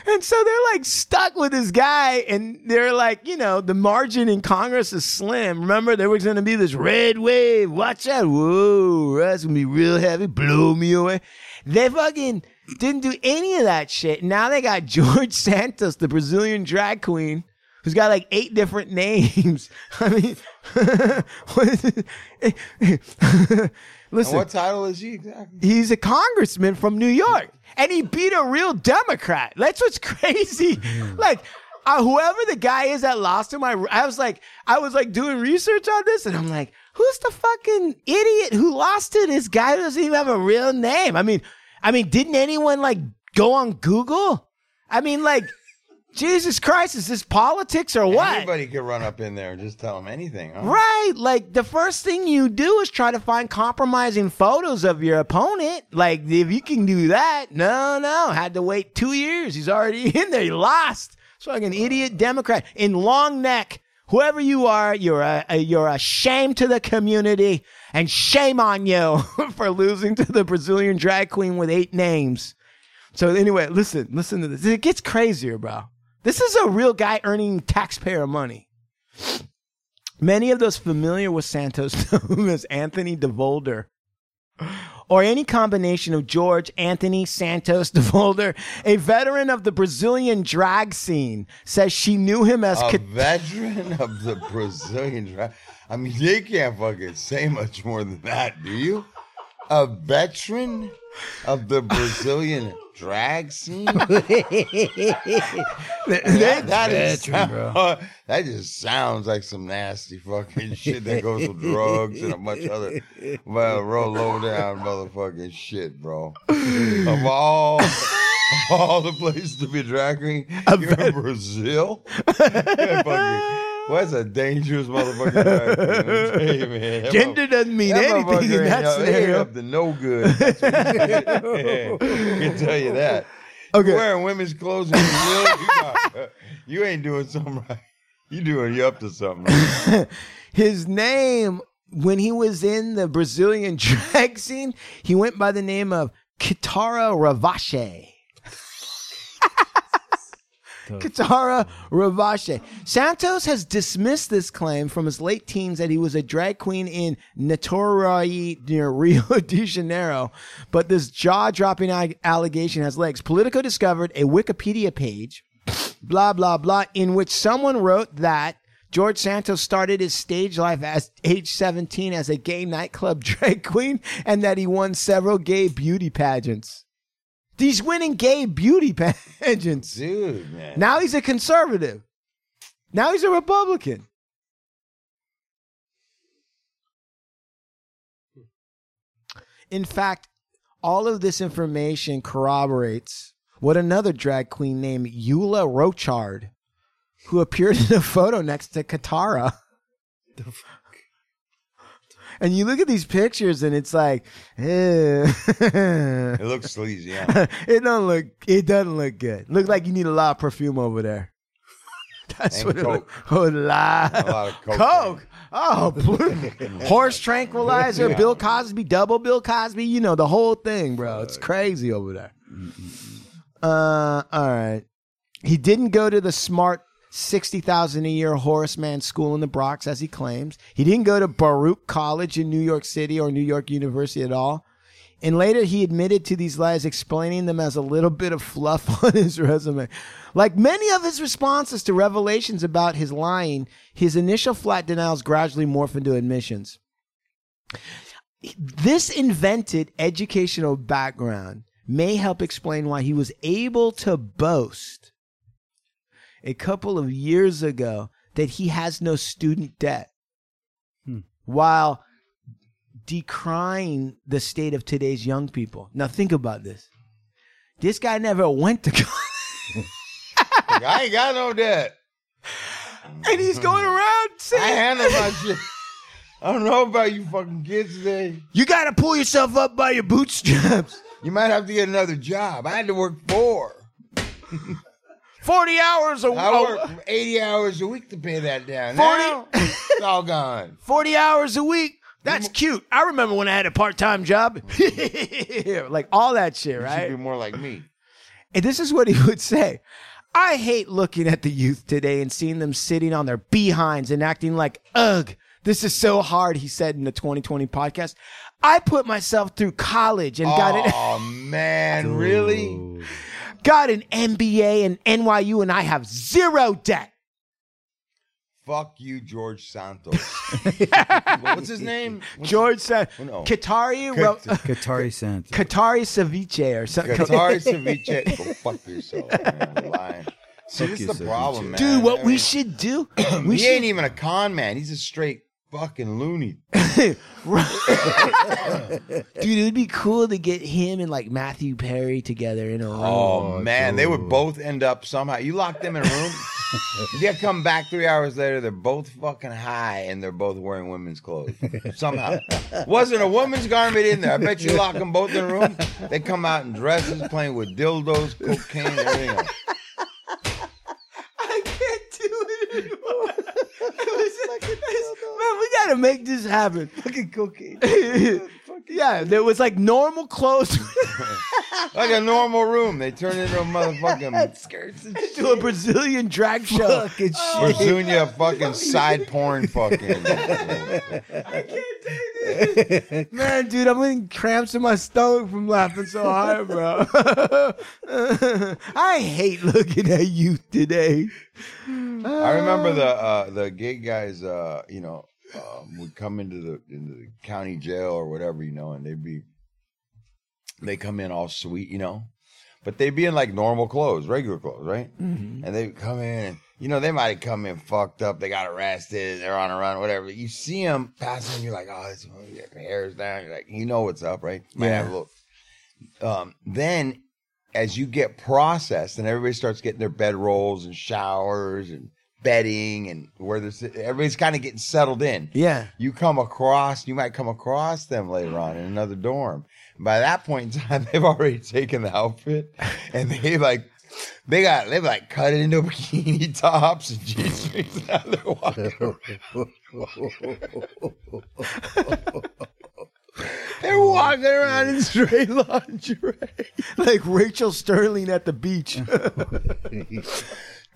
And so they're like stuck with this guy, and they're like, you know, the margin in Congress is slim. Remember, there was going to be this red wave. Watch out. Whoa, that's going to be real heavy. Blow me away. They fucking didn't do any of that shit. Now they got <laughs> George Santos, the Brazilian drag queen, who's got like eight different <laughs> names. I mean, <laughs> what is it? And listen what title is he exactly? he's a congressman from New York, and he beat a real Democrat. That's what's <laughs> crazy. like. Uh, whoever the guy is that lost him, I, I was like, I was like doing research on this, and I'm like, who's the fucking idiot who lost to this guy who doesn't even have a real name? I mean, I mean, didn't anyone like go on Google? I mean, like, Jesus Christ, is this politics or what? Anybody could run up in there and just tell them anything. Huh? Right. Like the first thing you do is try to find compromising photos of your opponent. Like if you can do that, no, no. Had to wait two years. He's already <laughs> in there. He lost. So like an idiot Democrat in long neck. Whoever you are, you're a, a you're a shame to the community and shame on you <laughs> for losing to the Brazilian drag queen with eight names. So anyway, listen, listen to this. It gets crazier, bro. This is a real guy earning taxpayer money. Many of those familiar with Santos <laughs> know him as Anthony DeVolder. Or any combination of George Anthony Santos DeVolder, a veteran of the Brazilian drag scene, says she knew him as A Ca- veteran of the Brazilian drag. I mean, they can't fucking say much more than that, do you? A veteran of the Brazilian <laughs> drag scene? <laughs> that, that is that just sounds like some nasty fucking shit that goes with drugs and a bunch of other well, real low down motherfucking shit, bro. Of all of all the places to be a drag queen, you're in Brazil. <laughs> You're well, that's a dangerous queen. Hey, man, Gender doesn't mean that anything motherfucker in that scenario. up to no good. <laughs> That's what he said. <laughs> I can tell you that. Okay. You wearing women's clothes you, got- uh, you ain't doing something <laughs> right. You doing you up to something. Right? his name when he was in the Brazilian drag scene, he went by the name of Kitara Ravache. Kitara Ravache. Santos has dismissed this claim from his late teens that he was a drag queen in Niterói near <laughs> Rio de Janeiro, but this jaw-dropping allegation has legs. Politico discovered a Wikipedia page blah blah blah in which someone wrote that George Santos started his stage life at age 17 as a gay nightclub <laughs> drag queen and that he won several gay beauty pageants. He's winning gay beauty <laughs> pageants. Dude, man. Now he's a conservative. Now he's a Republican. In fact, all of this information corroborates what another drag queen named Eula Rochard, who appeared in a photo next to Kitara. And you look at these pictures, and it's like, eh. It looks sleazy, yeah. <laughs> it don't look. It doesn't look good. Look like you need a lot of perfume over there. <laughs> That's And what it coke. look. <laughs> Oh, lot. A lot of coke. Coke. Oh, horse tranquilizer. Bill Cosby, double Bill Cosby. You know the whole thing, bro. It's crazy over there. Uh, all right. He didn't go to the smart sixty thousand a year Horace Mann school in the Bronx, as he claims. He didn't go to Baruch College in New York City or New York University at all. And later he admitted to these lies, explaining them as a little bit of fluff <laughs> on his resume. Like many of his responses to revelations about his lying, his initial flat denials gradually morph into admissions. This invented educational background may help explain why he was able to boast a couple of years ago that he has no student debt hmm. while decrying the state of today's young people. Now think about this. This guy never went to college. Like, <laughs> I ain't got no debt. and he's going <laughs> around saying, I saying, handle my shit. I don't know about you fucking kids today. You got to pull yourself up by your bootstraps. You might have to get another job. I had to work four. <laughs> 40 hours a week. I work 80 hours a week to pay that down. 40 Now, it's all gone. <laughs> 40 hours a week. That's cute. I remember when I had a part time job. <laughs> <laughs> like all that shit, You right? should be more like me. And this is what he would say. I hate looking at the youth today and seeing them sitting on their behinds and acting like, ugh, this is so hard, he said in the 2020 podcast. I put myself through college and got it. Oh man, really? Got an MBA and NYU and I have zero debt. Fuck you, George Santos. <laughs> What's his name? What's George said, Oh, no. Katari, Kat- Ro- Katari <laughs> Santos. Katari Ceviche or something. Qatar <laughs> ceviche. Go fuck yourself, man. You're lying. See, this is the problem, man. Dude, what I we should do, <clears throat> we he should ain't even a con man. He's a straight fucking loony. <laughs> Dude, it'd be cool to get him and like Matthew Perry together in a room. Oh, oh man, they would both end up somehow. You lock them in a room. <laughs> they come back three hours later. They're both fucking high and they're both wearing women's clothes somehow. <laughs> Wasn't a woman's garment in there. I bet you lock them both in a room. They come out in dresses, playing with dildos, cocaine, everything. Else. I can't do it anymore. Man, we gotta make this happen. <laughs> Fucking cocaine. <laughs> yeah, there was like normal clothes <laughs> Like a normal room. They turn into a motherfucking Skirts and to a Brazilian drag show. fucking Or shit. Zunia fucking side porn fucking. I can't take this. Man, dude, I'm getting cramps in my stomach from laughing so hard, bro. I hate looking at you today. I remember the uh, the gay guys, uh, you know, um, would come into the into the county jail or whatever, you know, and they'd be they come in all sweet, you know, but they'd be in like normal clothes, regular clothes, right? And they'd come in and you know they might have come in fucked up, they got arrested, they're on a run, whatever. You see them passing, you're like, oh, this their hair's down, you're like, you know what's up, right? Might have a little. Um, then as you get processed and everybody starts getting their bed rolls and showers and bedding and where there's everybody's kind of getting settled in. Yeah. You come across, you might come across them later on in another dorm. By that point in time, <laughs> they've already taken the outfit and they like they got they've like cut it into <laughs> bikini tops and G strings. Now they're walking. <laughs> They're walking around in straight lingerie. Like Rachel Sterling at the beach.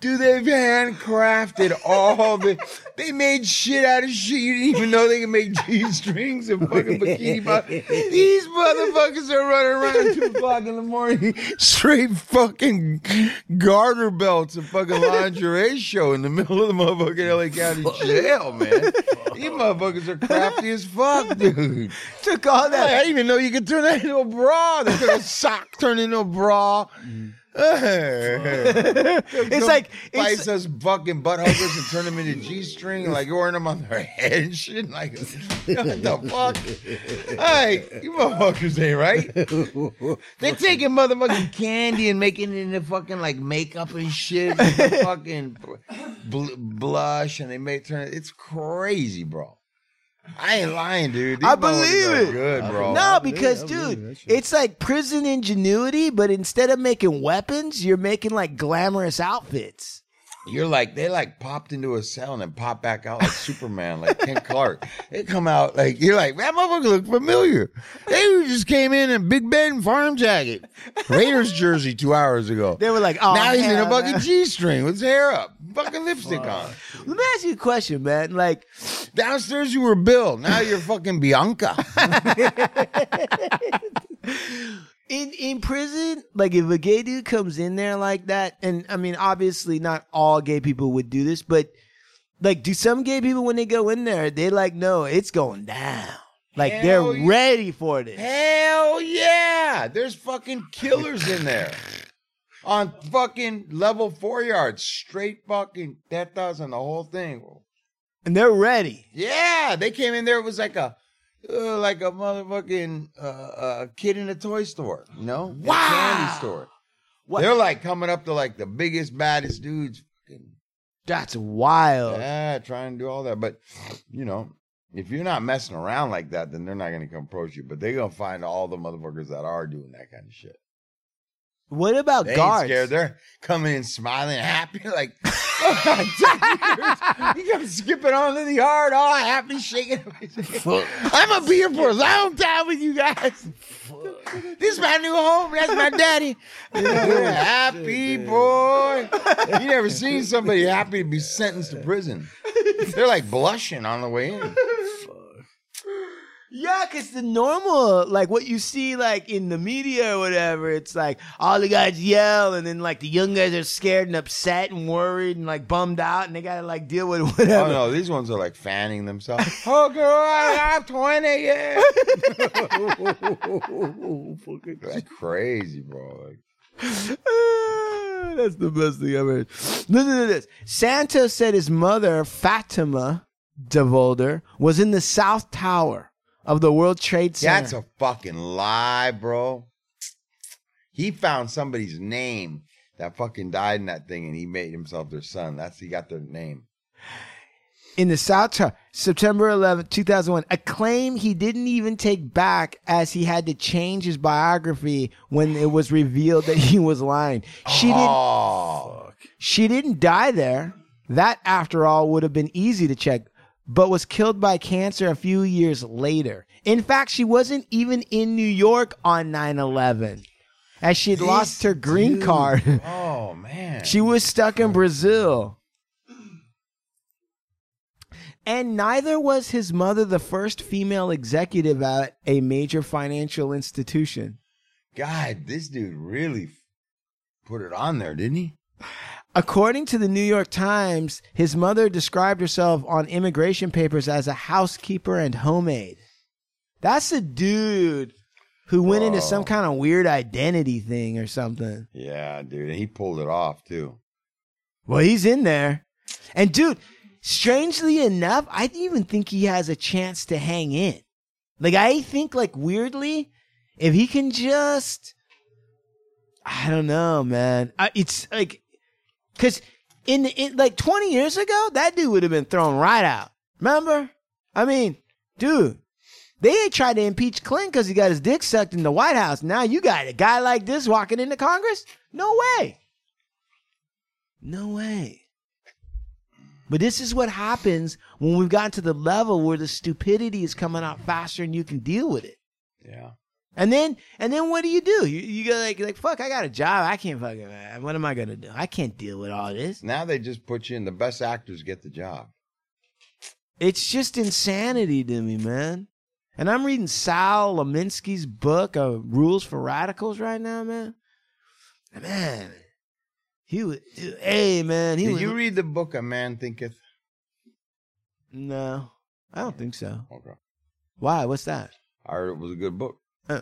Dude, they've handcrafted all the. They made shit out of shit. You didn't even know they could make G strings and fucking bikini bottoms. These motherfuckers are running around at two o'clock in the morning, straight fucking garter belts and fucking lingerie show in the middle of the motherfucking LA County jail, man. These motherfuckers are crafty as fuck, dude. Took all that. I didn't even know you could turn that into a bra. They took a sock, turned into a bra. Mm. <laughs> It's like Fight it's, us fucking butt huggers and turn them into G string, like wearing them on their head and shit. Like, what the fuck? Hey, you motherfuckers ain't right. They're taking motherfucking candy and making it into fucking like makeup and shit, and <laughs> fucking bl- blush, and they make turn. it. It's crazy, bro. I ain't lying, dude. These I believe it. Good, bro. no, because I dude, that it's like prison ingenuity, but instead of making weapons, you're making like glamorous outfits. You're like they like popped into a cell and then pop back out like <laughs> Superman, like Ken Clark. They come out like you're like that motherfucker look familiar. They just came in in Big Ben farm jacket, Raiders jersey two hours ago. They were like, oh, now he's in a fucking. G string with his hair up, fucking lipstick on. Let me ask you a question, man. Like, Downstairs you were Bill, now you're fucking Bianca. <laughs> <laughs> in in prison, like if a gay dude comes in there like that, and I mean, obviously not all gay people would do this, but like, do some gay people when they go in there, they like no, it's going down, like Hell they're yeah. ready for this. Hell yeah! There's fucking killers in there. On fucking level four yards, straight fucking death does on the whole thing. and they're ready. Yeah, they came in there. It was like a, uh, like a motherfucking uh, uh, kid in a toy store, you know, In Wow. candy store. What- They're like coming up to like the biggest, baddest dudes. That's wild. yeah, trying to do all that. But you know, if you're not messing around like that, then they're not gonna come approach you. But they're gonna find all the motherfuckers that are doing that kind of shit. What about They guards? ain't scared. They're coming in smiling, happy, <laughs> like oh, you come skipping onto the yard, all happy, shaking. I'm gonna be here for a long time with you guys. This is my new home. That's my daddy. <laughs> You happy boy. You never seen somebody happy to be sentenced to prison. They're like blushing on the way in. Yeah, because the normal, like what you see, like in the media or whatever, it's like all the guys yell, and then like the young guys are scared and upset and worried and like bummed out, and they gotta like deal with <laughs> whatever. Oh no, these ones are like fanning themselves. <laughs> Oh girl, I have 20, yeah. <laughs> That's crazy, bro. Like, <sighs> That's the best thing I've heard. Listen to this. Santos said his mother, Fatima, DeVolder was in the South Tower of the World Trade Center. That's a fucking lie, bro. He found somebody's name that fucking died in that thing, and he made himself their son. That's he got their name. in the South Tower, September 11th, 2001, a claim he didn't even take back as he had to change his biography when it was revealed that he was lying. She didn't Oh, she didn't die there. That after all would have been easy to check, but was killed by cancer a few years later. In fact, she wasn't even in New York on 9/11 as she had lost her green card. <laughs> oh man. She was stuck in Brazil. And neither was his mother the first female executive at a major financial institution. God, this dude really put it on there, didn't he? According to the New York Times, his mother described herself on immigration papers as a housekeeper and homemaid. That's a dude who went into some kind of weird identity thing or something. Yeah, dude, and he pulled it off too. Well, he's in there. And dude, strangely enough, I even think he has a chance to hang in. Like I think like weirdly, if he can just I don't know, man. I, it's like cuz in, in like 20 years ago, that dude would have been thrown right out. Remember? I mean, dude, they ain't tried to impeach Clinton because he got his dick sucked in the White House. Now you got a guy like this walking into Congress? No way. No way. But this is what happens when we've gotten to the level where the stupidity is coming out faster and you can deal with it. Yeah. And then, and then what do you do? You, you go like, like, fuck, I got a job. I can't fucking, man. What am I going to do? I can't deal with all this. Now they just put you in the best actors get the job. It's just insanity to me, man. And I'm reading Sal Leminsky's book, uh, Rules for Radicals, right now, man. Man, he was, hey, man, he Did was. you read the book A Man Thinketh? no, I don't think so. Okay. Why? What's that? I heard it was a good book. Uh,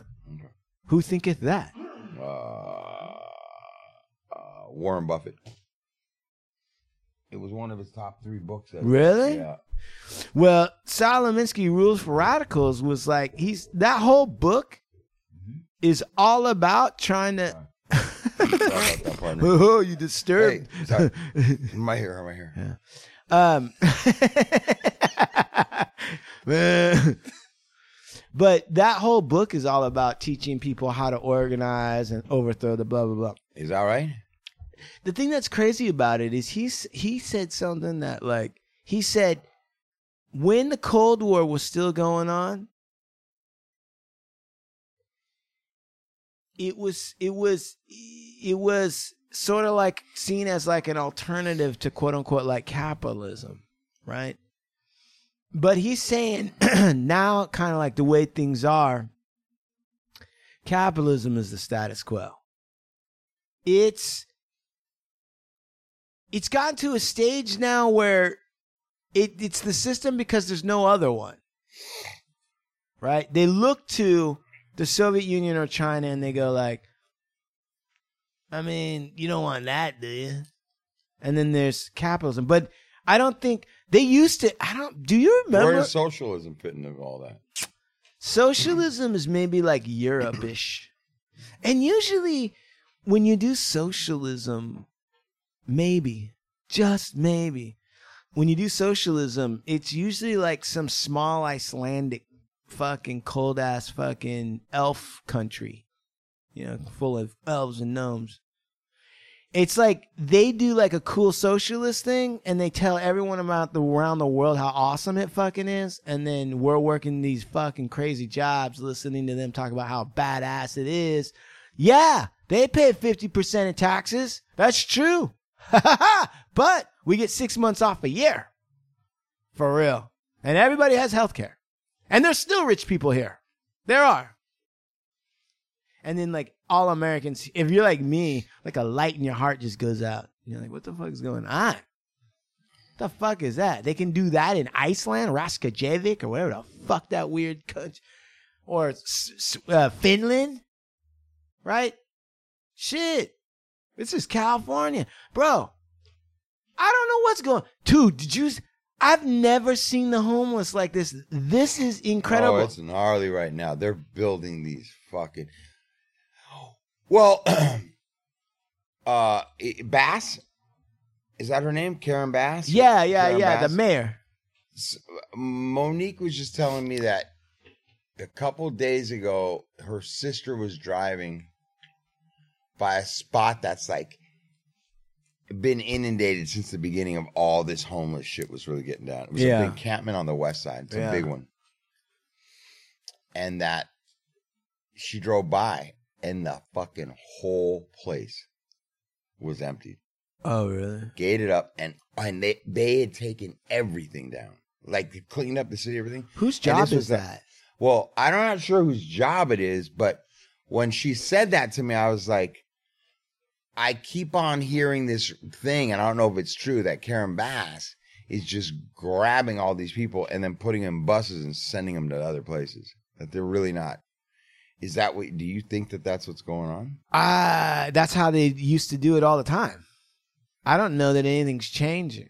who thinketh that? Uh, uh, Warren Buffett. It was one of his top three books. ever. Really? Yeah. Well, Sal Leminsky Rules for Radicals was like he's that whole book is all about trying to. That, <laughs> partner. oh, you disturbed. Hey, sorry. <laughs> hair, my hair. Um, <laughs> man. But that whole book is all about teaching people how to organize and overthrow the blah blah blah. Is that right? The thing that's crazy about it is he's he said something that like he said when the Cold War was still going on, it was it was it was sort of like seen as like an alternative to quote unquote like capitalism, right? But he's saying <clears throat> now kind of like the way things are, capitalism is the status quo. It's it's gotten to a stage now where it, it's the system because there's no other one. Right? They look to the Soviet Union or China and they go like, I mean, you don't want that, do you? And then there's capitalism. But I don't think they used to I don't do you remember? Where does socialism fit into all that? socialism is maybe like Europe-ish. And usually when you do socialism, maybe, just maybe, when you do socialism, it's usually like some small Icelandic fucking cold ass fucking elf country. You know, full of elves and gnomes. It's like they do like a cool socialist thing and they tell everyone about the around the world how awesome it fucking is and then we're working these fucking crazy jobs listening to them talk about how badass it is. Yeah, they pay 50% in taxes. That's true. <laughs> but we get 6 months off a year. For real. And everybody has health care. And there's still rich people here. There are. And then like all Americans, if you're like me, like a light in your heart just goes out. You're like, what the fuck is going on? The fuck is that? They can do that in Iceland, Raskajevik, or whatever the fuck that weird country, or uh, Finland, right? Shit, this is California, bro. I don't know what's going. Dude, did you? I've never seen the homeless like this. This is incredible. Oh, it's gnarly right now. They're building these fucking. Well, <clears throat> uh, Bass, is that her name? Karen Bass. yeah, yeah, Karen yeah. Bass? The mayor. Monique was just telling me that a couple days ago, her sister was driving by a spot that's like been inundated since the beginning of all this homeless shit was really getting down. It was Yeah. a big encampment on the west side. It's Yeah. a big one. And that she drove by and the fucking whole place was emptied Oh, really? gated up and and they they had taken everything down like they cleaned up the city everything Whose job is that? well i'm not sure whose job it is but when she said that to me i was like i keep on hearing this thing and i don't know if it's true that karen bass is just grabbing all these people and then putting them in buses and sending them to other places that they're really not is that what do you think that that's what's going on Ah, that's how they used to do it all the time. I don't know that anything's changing.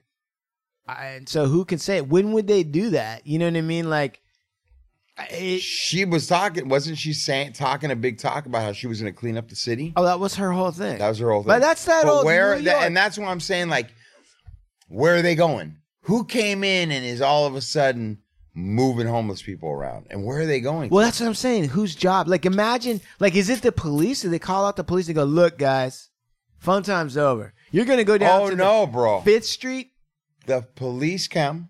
I, and so who can say it? When would they do that? You know what I mean? Like, it, she was talking wasn't she saying talking a big talk about how she was going to clean up the city oh, that was her whole thing. That was her whole thing. But that's that But old where, that- and that's what I'm saying. Like, where are they going? Who came in and is all of a sudden moving homeless people around? And where are they going? Well, to? that's what I'm saying. Whose job? Like, imagine, like, is it the police? Do they call out the police and go, look, guys, fun time's over. You're going to go down oh to no, bro! Fifth Street? The police come,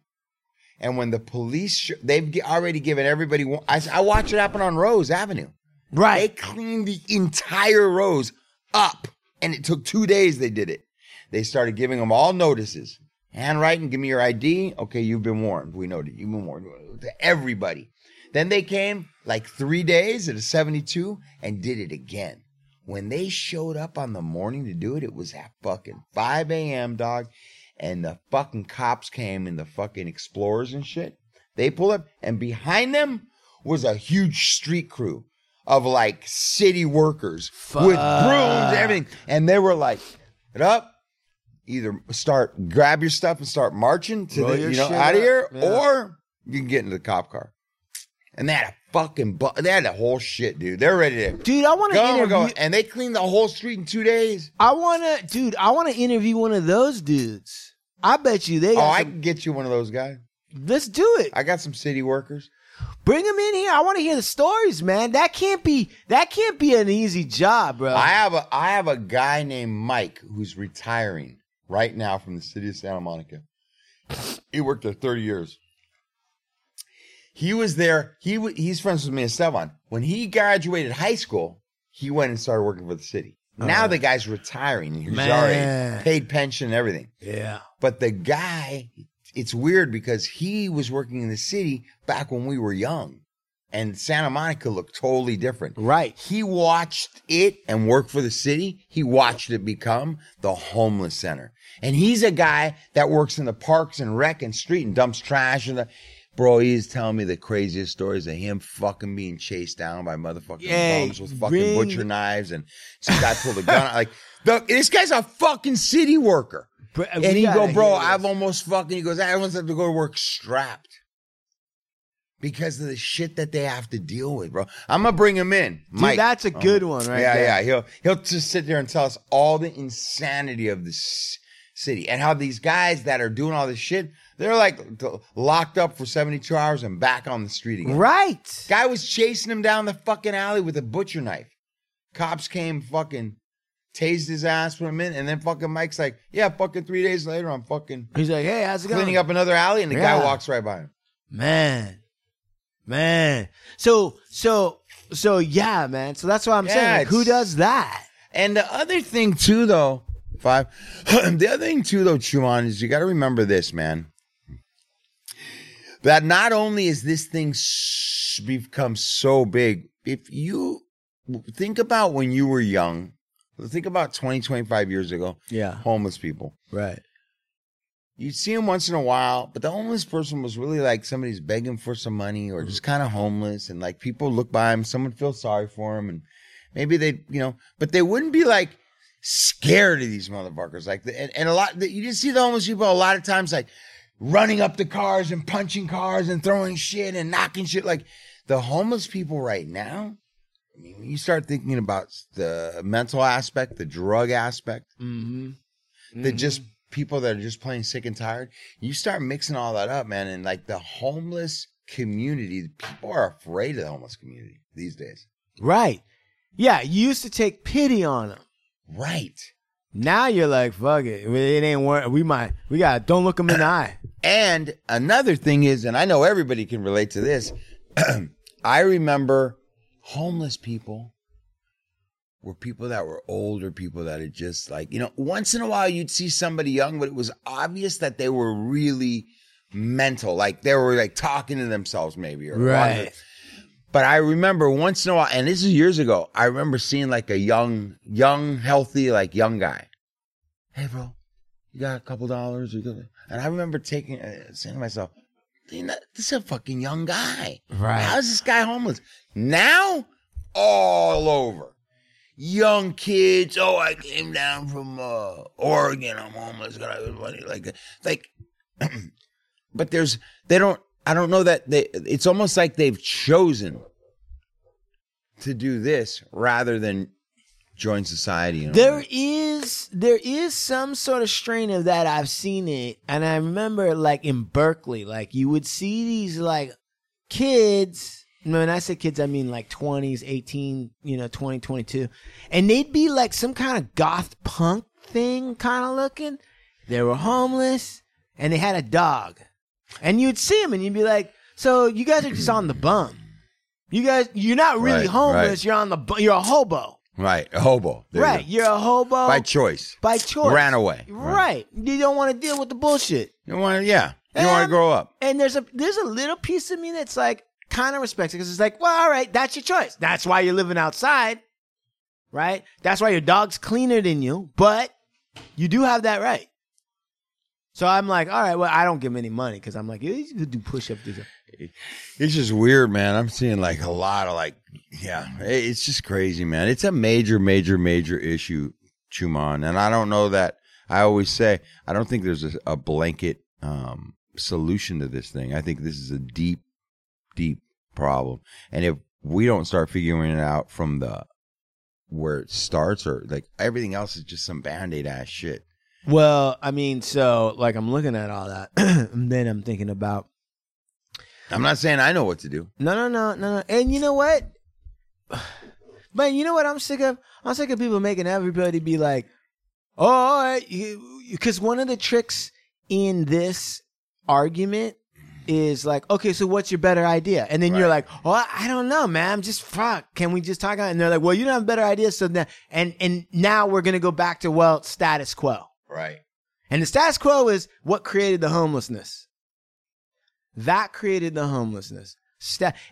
and when the police sh- they've already given everybody. one- I, I watched it happen on Rose Avenue. Right. They cleaned the entire Rose up, and it took two days. They did it. They started giving them all notices, handwriting. Give me your ID. Okay, you've been warned. We know that you've been warned to everybody. Then they came like three days at a seventy-two and did it again. When they showed up on the morning to do it, it was at fucking five a.m. Dog, and the fucking cops came and the fucking explorers and shit. They pulled up, and behind them was a huge street crew of like city workers with brooms and everything. And they were like, get up, either start, grab your stuff and start marching to Roll the, your you know, out of here, Yeah. or you can get into the cop car. And they had a fucking, bu- they had a whole shit, dude. They're ready to Dude, I want to go, interview. going. And they cleaned the whole street in two days. I want to, dude, I want to interview one of those dudes. I bet you they Oh, got I can get you one of those guys. Let's do it. I got some city workers. Bring them in here. I want to hear the stories, man. That can't be that can't be an easy job, bro. I have a I have a guy named Mike who's retiring right now from the city of Santa Monica. He worked there 30 years. He was there. He w- he's friends with me and Stevan. When he graduated high school, he went and started working for the city. Oh, now the guy's retiring. He's Man. already paid pension and everything. yeah. But the guy, it's weird because he was working in the city back when we were young. And Santa Monica looked totally different. Right. He watched it and worked for the city. He watched it become the homeless center. And he's a guy that works in the parks and rec and street and dumps trash and the bro, he's telling me the craziest stories of him fucking being chased down by motherfucking Yay, bums with fucking ring- butcher knives and some guy pulled a gun. Like the, this guy's a fucking city worker. Bro, And he go, bro, I've almost fucking. He goes, I almost have to go to work strapped because of the shit that they have to deal with, bro. I'm gonna bring him in, Dude, Mike. that's a good uh-huh. one right yeah, there. yeah. He'll he'll just sit there and tell us all the insanity of this city and how these guys that are doing all this shit, they're like locked up for 72 hours and back on the street again. Right. Guy was chasing him down the fucking alley with a butcher knife. Cops came, fucking tased his ass, for a minute, and then fucking Mike's like, yeah, fucking three days later, I'm fucking He's like, hey, how's it going? cleaning up another alley, and the Yeah. guy walks right by him. Man. Man. So so so yeah, man. So that's what I'm Yeah, saying. Like, who does that? And the other thing too, though, five. <clears throat> the other thing too, though, Chuan, is you got to remember this, man. That not only is this thing become so big, if you think about when you were young, think about 20, 25 years ago, Yeah. homeless people. Right. You'd see them once in a while, but the homeless person was really like somebody's begging for some money or just mm-hmm. kind of homeless. And like people look by him, someone feels sorry for him. And maybe they, you know, but they wouldn't be like scared of these motherfuckers. Like, the, and, and a lot, you just see the homeless people a lot of times like, running up the cars and punching cars and throwing shit and knocking shit. Like the homeless people right now, I mean, when you start thinking about the mental aspect, the drug aspect, Mm-hmm. the just people that are just plain sick and tired, you start mixing all that up, man. And like the homeless community, people are afraid of the homeless community these days. Right. Yeah, you used to take pity on them. Right. Now you're like, fuck it. It ain't work. We might, we got, don't look them in the <coughs> eye. And another thing is, and I know everybody can relate to this. <clears throat> I remember homeless people were people that were older people that had just like, you know, once in a while you'd see somebody young, but it was obvious that they were really mental. Like they were like talking to themselves maybe. Or Right. But I remember once in a while, and this is years ago, I remember seeing like a young, young, healthy, like young guy. Hey, bro, you got a couple dollars? You got-" And I remember taking, uh, saying to myself, this is a fucking young guy. Right. How's this guy homeless? Now, all over. Young kids. Oh, I came down from uh, Oregon. I'm homeless. Got money. Like, that. like, <clears throat> but there's, they don't, I don't know that they, it's almost like they've chosen to do this rather than join society. You know? There is there is some sort of strain of that. I've seen it, and I remember like in Berkeley, like you would see these like kids. When I say kids, I mean like twenties, eighteen, you know, 20, 22. and they'd be like some kind of goth punk thing, kind of looking. They were homeless, and they had a dog, and you'd see them, and you'd be like, "So you guys are just on the bum." You guys, you're not really Right, homeless. right. You're on the, bu- you're a hobo. right. A hobo. There Right, go. you're a hobo By choice. by choice. Ran away. Right. You don't want to deal with the bullshit. You want to, yeah. You want to grow up. And there's a there's a little piece of me that's like kind of respects it because it's like, well, all right, that's your choice. That's why you're living outside, right? That's why your dog's cleaner than you, but you do have that right. So I'm like, all right, well, I don't give him any money because I'm like, you could do push up. It's just weird, man. I'm seeing like a lot of like, yeah, it's just crazy, man. It's a major, major, major issue, Chuman. And I don't know that I always say, I don't think there's a, a blanket um, solution to this thing. I think this is a deep, deep problem. And if we don't start figuring it out from the where it starts or like everything else is just some band aid ass shit. Well, I mean, so like I'm looking at all that, <clears throat> and then I'm thinking about I'm not saying I know what to do. No, no, no, no, no. And you know what? <sighs> Man, you know what I'm sick of? I'm sick of people making everybody be like, oh, all right. Because one of the tricks in this argument is like, okay, so what's your better idea? And then you're like, oh, I don't know, man. I'm just fuck. Can we just talk about it? And they're like, well, you don't have a better idea. So then, and, and now we're going to go back to, well, status quo. Right. And the status quo is what created the homelessness. That created the homelessness.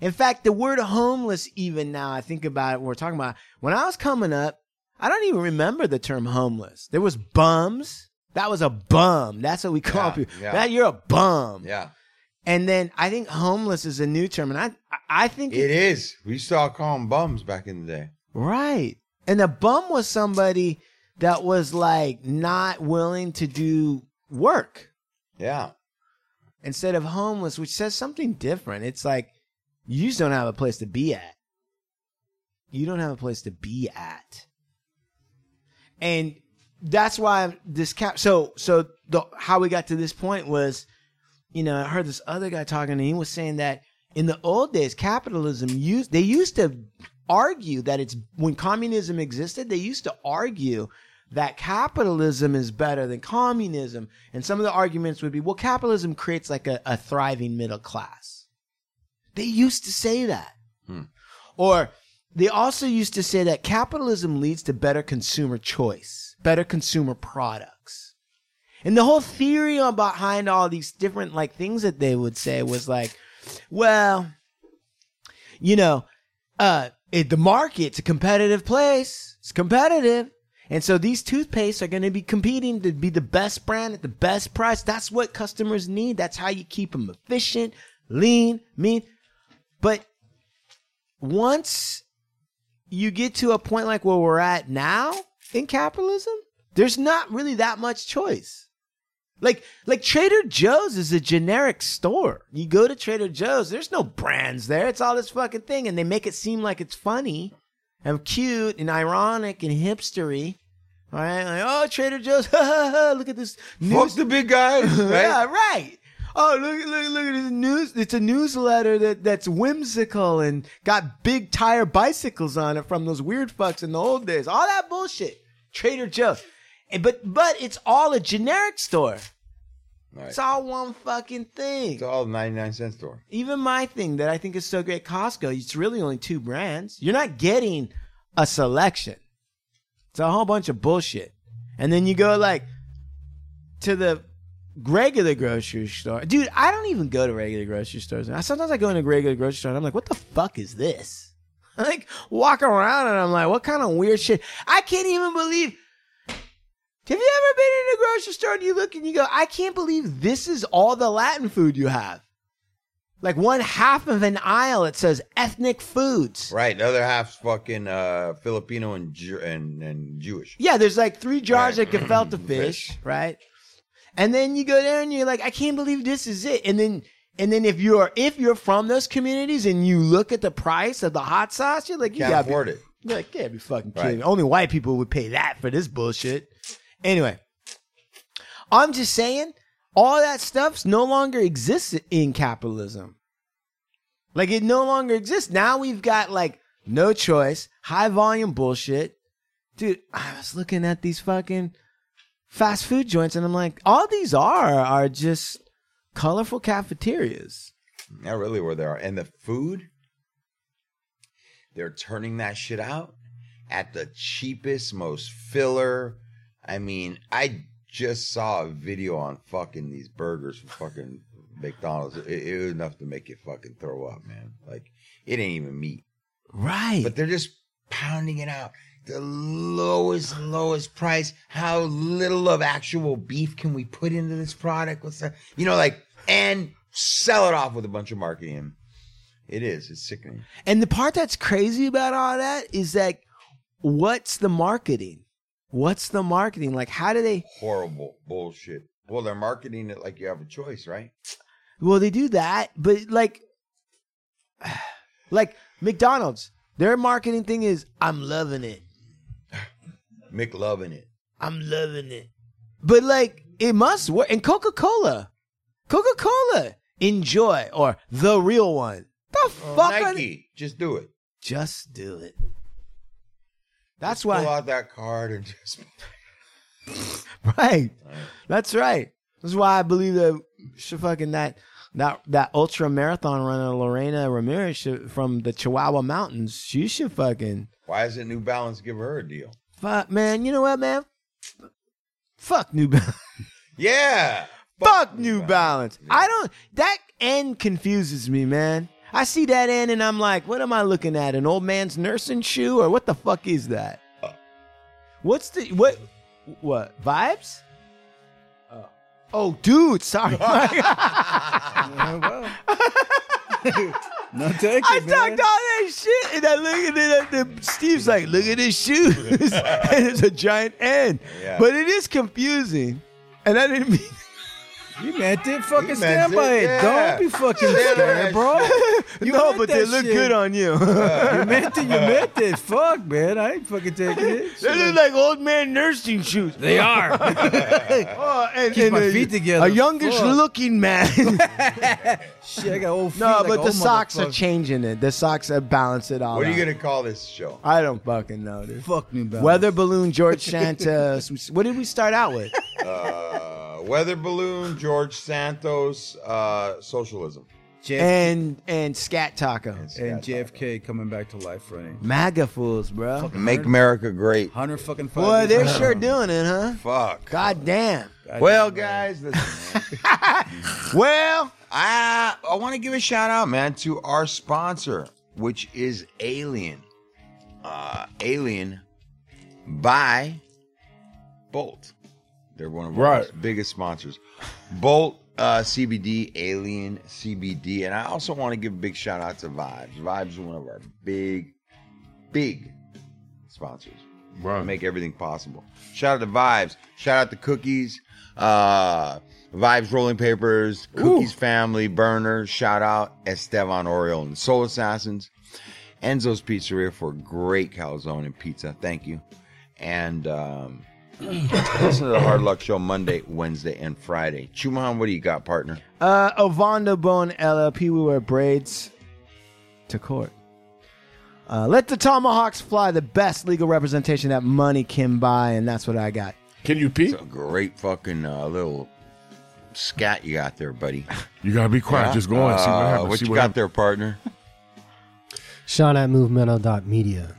In fact, the word homeless, even now I think about it, we're talking about, when I was coming up, I don't even remember the term homeless. There was bums. That was a bum. That's what we call Yeah, people. yeah. That you're a bum. Yeah. And then I think homeless is a new term. And I, I think It is. We used to all call them bums back in the day. Right. And a bum was somebody that was like not willing to do work Yeah. instead of homeless, which says something different. It's like you just don't have a place to be at. You don't have a place to be at. And that's why this cap so so the how we got to this point was you know, I heard this other guy talking and he was saying that in the old days capitalism used they used to argue that it's when communism existed, they used to argue that capitalism is better than communism. And some of the arguments would be, well, capitalism creates like a, a thriving middle class. They used to say that. Or they also used to say that capitalism leads to better consumer choice, better consumer products. And the whole theory behind all these different like things that they would say was like, well, you know, uh, it, the market's a competitive place. It's competitive. And so these toothpastes are going to be competing to be the best brand at the best price. That's what customers need. That's how you keep them efficient, lean, mean. But once you get to a point like where we're at now in capitalism, there's not really that much choice. Like like Trader Joe's is a generic store. You go to Trader Joe's, there's no brands there. It's all this fucking thing, and they make it seem like it's funny and cute and ironic and hipstery. All right, like oh Trader Joe's, <laughs> look at this Fuck the big guy. <laughs> right? Yeah, right. Oh, look, look, look at this news. It's a newsletter that, that's whimsical and got big tire bicycles on it from those weird fucks in the old days. All that bullshit. Trader Joe's. And- But but it's all a generic store. Right. It's all one fucking thing. It's all the 99 cent store. Even my thing that I think is so great, Costco, it's really only two brands. You're not getting a selection. It's a whole bunch of bullshit. And then you go like to the regular grocery store. Dude, I don't even go to regular grocery stores. I sometimes I go into a regular grocery store and I'm like, what the fuck is this? I <laughs> like walk around and I'm like, what kind of weird shit? I can't even believe have you ever been in a grocery store and you look and you go, I can't believe this is all the Latin food you have? Like one half of an aisle, it says ethnic foods. Right. The other half's fucking uh, Filipino and, Jew- and and Jewish. Yeah, there's like three jars Right. of gefilte <clears throat> fish, right? And then you go there and you're like, I can't believe this is it. And then and then if you're if you're from those communities and you look at the price of the hot sauce, you're like, you Can't gotta be- afford it. You're like, can't be fucking kidding. me. Only white people would pay that for this bullshit. Anyway, I'm just saying, all that stuff's no longer exists in capitalism. Like it no longer exists. Now we've got like no choice, high volume bullshit. Dude, I was looking at these fucking fast food joints and I'm like, all these are are just colorful cafeterias. Not really where they are. And the food, they're turning that shit out at the cheapest, most filler. I mean, I just saw a video on fucking these burgers from fucking McDonald's. It, it was enough to make you fucking throw up, man. Like, it ain't even meat. Right. But they're just pounding it out. The lowest, lowest price. How little of actual beef can we put into this product? What's that? You know, like, and sell it off with a bunch of marketing. It is. It's sickening. And the part that's crazy about all that is that what's the marketing? What's the marketing? Like, how do they? Horrible bullshit. Well, they're marketing it like you have a choice, right? Well, they do that, but like, <sighs> like McDonald's, their marketing thing is, "I'm loving it, <laughs> McLovin it. I'm loving it," but like, it must work. And Coca Cola, Coca Cola, enjoy or the real one. The oh, fuck? are they- Nike, just do it. Just do it. That's Just why. pull out that card and just. <laughs> Right. That's right. That's why I believe that should fucking that that that ultra marathon runner Lorena Ramirez should, from the Chihuahua Mountains. She should fucking Why doesn't New Balance give her a deal? fuck man. You know what, man? Fuck New <laughs> Balance. Yeah. Fuck New Balance. I don't. That end confuses me, man. I see that end and I'm like, what am I looking at? An old man's nursing shoe or what the fuck is that? What's the what? What vibes? Oh, oh dude, sorry. <laughs> <laughs> No take I man. talked all that shit, and I look at it. And Steve's like, "Look at his shoes," <laughs> and it's a giant N. Yeah. But it is confusing, and I didn't mean. You meant it. Fucking You stand meant by it, it. yeah. Don't be fucking scared, bro. <laughs> You no, but they look shit. good on you. <laughs> You meant it. You meant it. <laughs> Fuck, man. I ain't fucking taking it. they look like old man nursing shoes. They are. Oh, and, Keep and my a, feet together. A youngish Fuck. looking man. Shit, I got old feet. no, like but the socks are changing it. The socks have balanced it all. What are you out. gonna call this show? I don't fucking know, dude. Fuck me, Balance. Weather balloon, George Santos. what did we start out with? Uh, weather balloon, George Santos, uh, socialism. JF- And and scat taco. and JFK coming back to life running. MAGA fools, bro. Make America great. Hundred fucking five. Boy, years they're ago. sure doing it, huh? Fuck. God damn. Well, guys, <laughs> listen. Well, I I want to give a shout out, man, to our sponsor, which is Alien. Uh, Alien by Bolt. They're one of our Right. biggest sponsors. Bolt uh, CBD, Alien CBD, and I also want to give a big shout out to Vibes. Vibes is one of our big, big sponsors. Right. Make everything possible. Shout out to Vibes. Shout out to Cookies. Uh, Vibes Rolling Papers, Cookies Family, Burner. Shout out Estevan Oriol and Soul Assassins. Enzo's Pizzeria for great calzone and pizza. Thank you. And um, listen to the Hard Luck Show Monday, Wednesday, and Friday. Chumahan, what do you got, partner? Uh, Ovanda Bone LLP, we wear braids to court. Uh, let the tomahawks fly, the best legal representation that money can buy, and that's what I got. Can you pee? It's a great fucking uh, little scat you got there, buddy. You gotta be quiet. Just go on. See what Uh, happens. What see you what got happens. there, partner? Sean at movemental.media.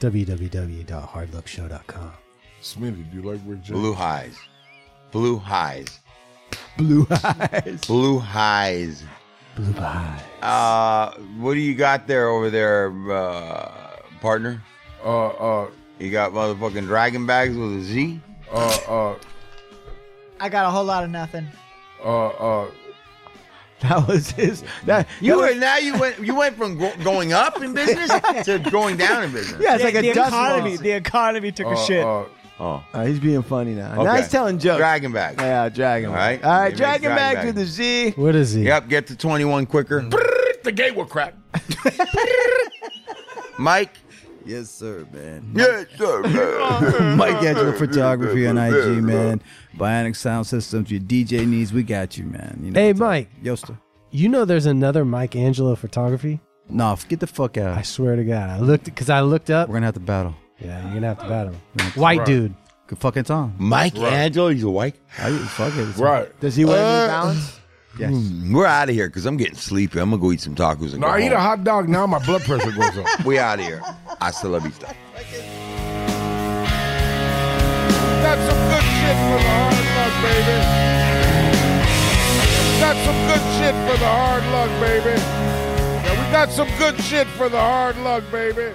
www.hardluckshow.com. Shmitty, do you like Rick James? Blue Highs. Blue Highs. Blue eyes. Blue Highs. Blue eyes. Uh, what do you got there over there, uh, partner? Uh, uh, You got motherfucking dragon bags with a Z? uh, uh, I got a whole lot of nothing. uh, uh. That was his. That, You that were was- now you went you went from go- going up in business <laughs> to going down in business. yeah, it's like a the dust economy, ball. the economy took Uh, a shit. uh, Oh, Uh, he's being funny now. Now he's telling jokes. dragon back. Yeah, dragon. All right. All right, dragon dragon bags bags. with the Z. What is he? Yep, get to twenty one quicker. the gate will crack. <laughs> Mike. Yes, sir, man. Yes, sir. man. <laughs> Mike Angelo Photography on IG, man. Bionic Sound Systems, your DJ needs, we got you, man. You know Hey. Mike. Yoster. You know there's another Mike Angelo photography? No, get the fuck out. I swear to God. I looked because I looked up. We're gonna have to battle. Yeah, you're gonna have to battle him. White Right. dude. Good fucking time. Mike Angelo, he's a white. I, fuck it. It's- Right. Does he wear Uh, New Balance? Yes. We're out of here because I'm getting sleepy. I'm gonna go eat some tacos and No, go I eat home. a hot dog now. My blood pressure goes up. <laughs> We out of here. Hasta la vista. Got some good shit for the hard luck, baby. Got some good shit for the hard luck, baby. Yeah, we got some good shit for the hard luck, baby.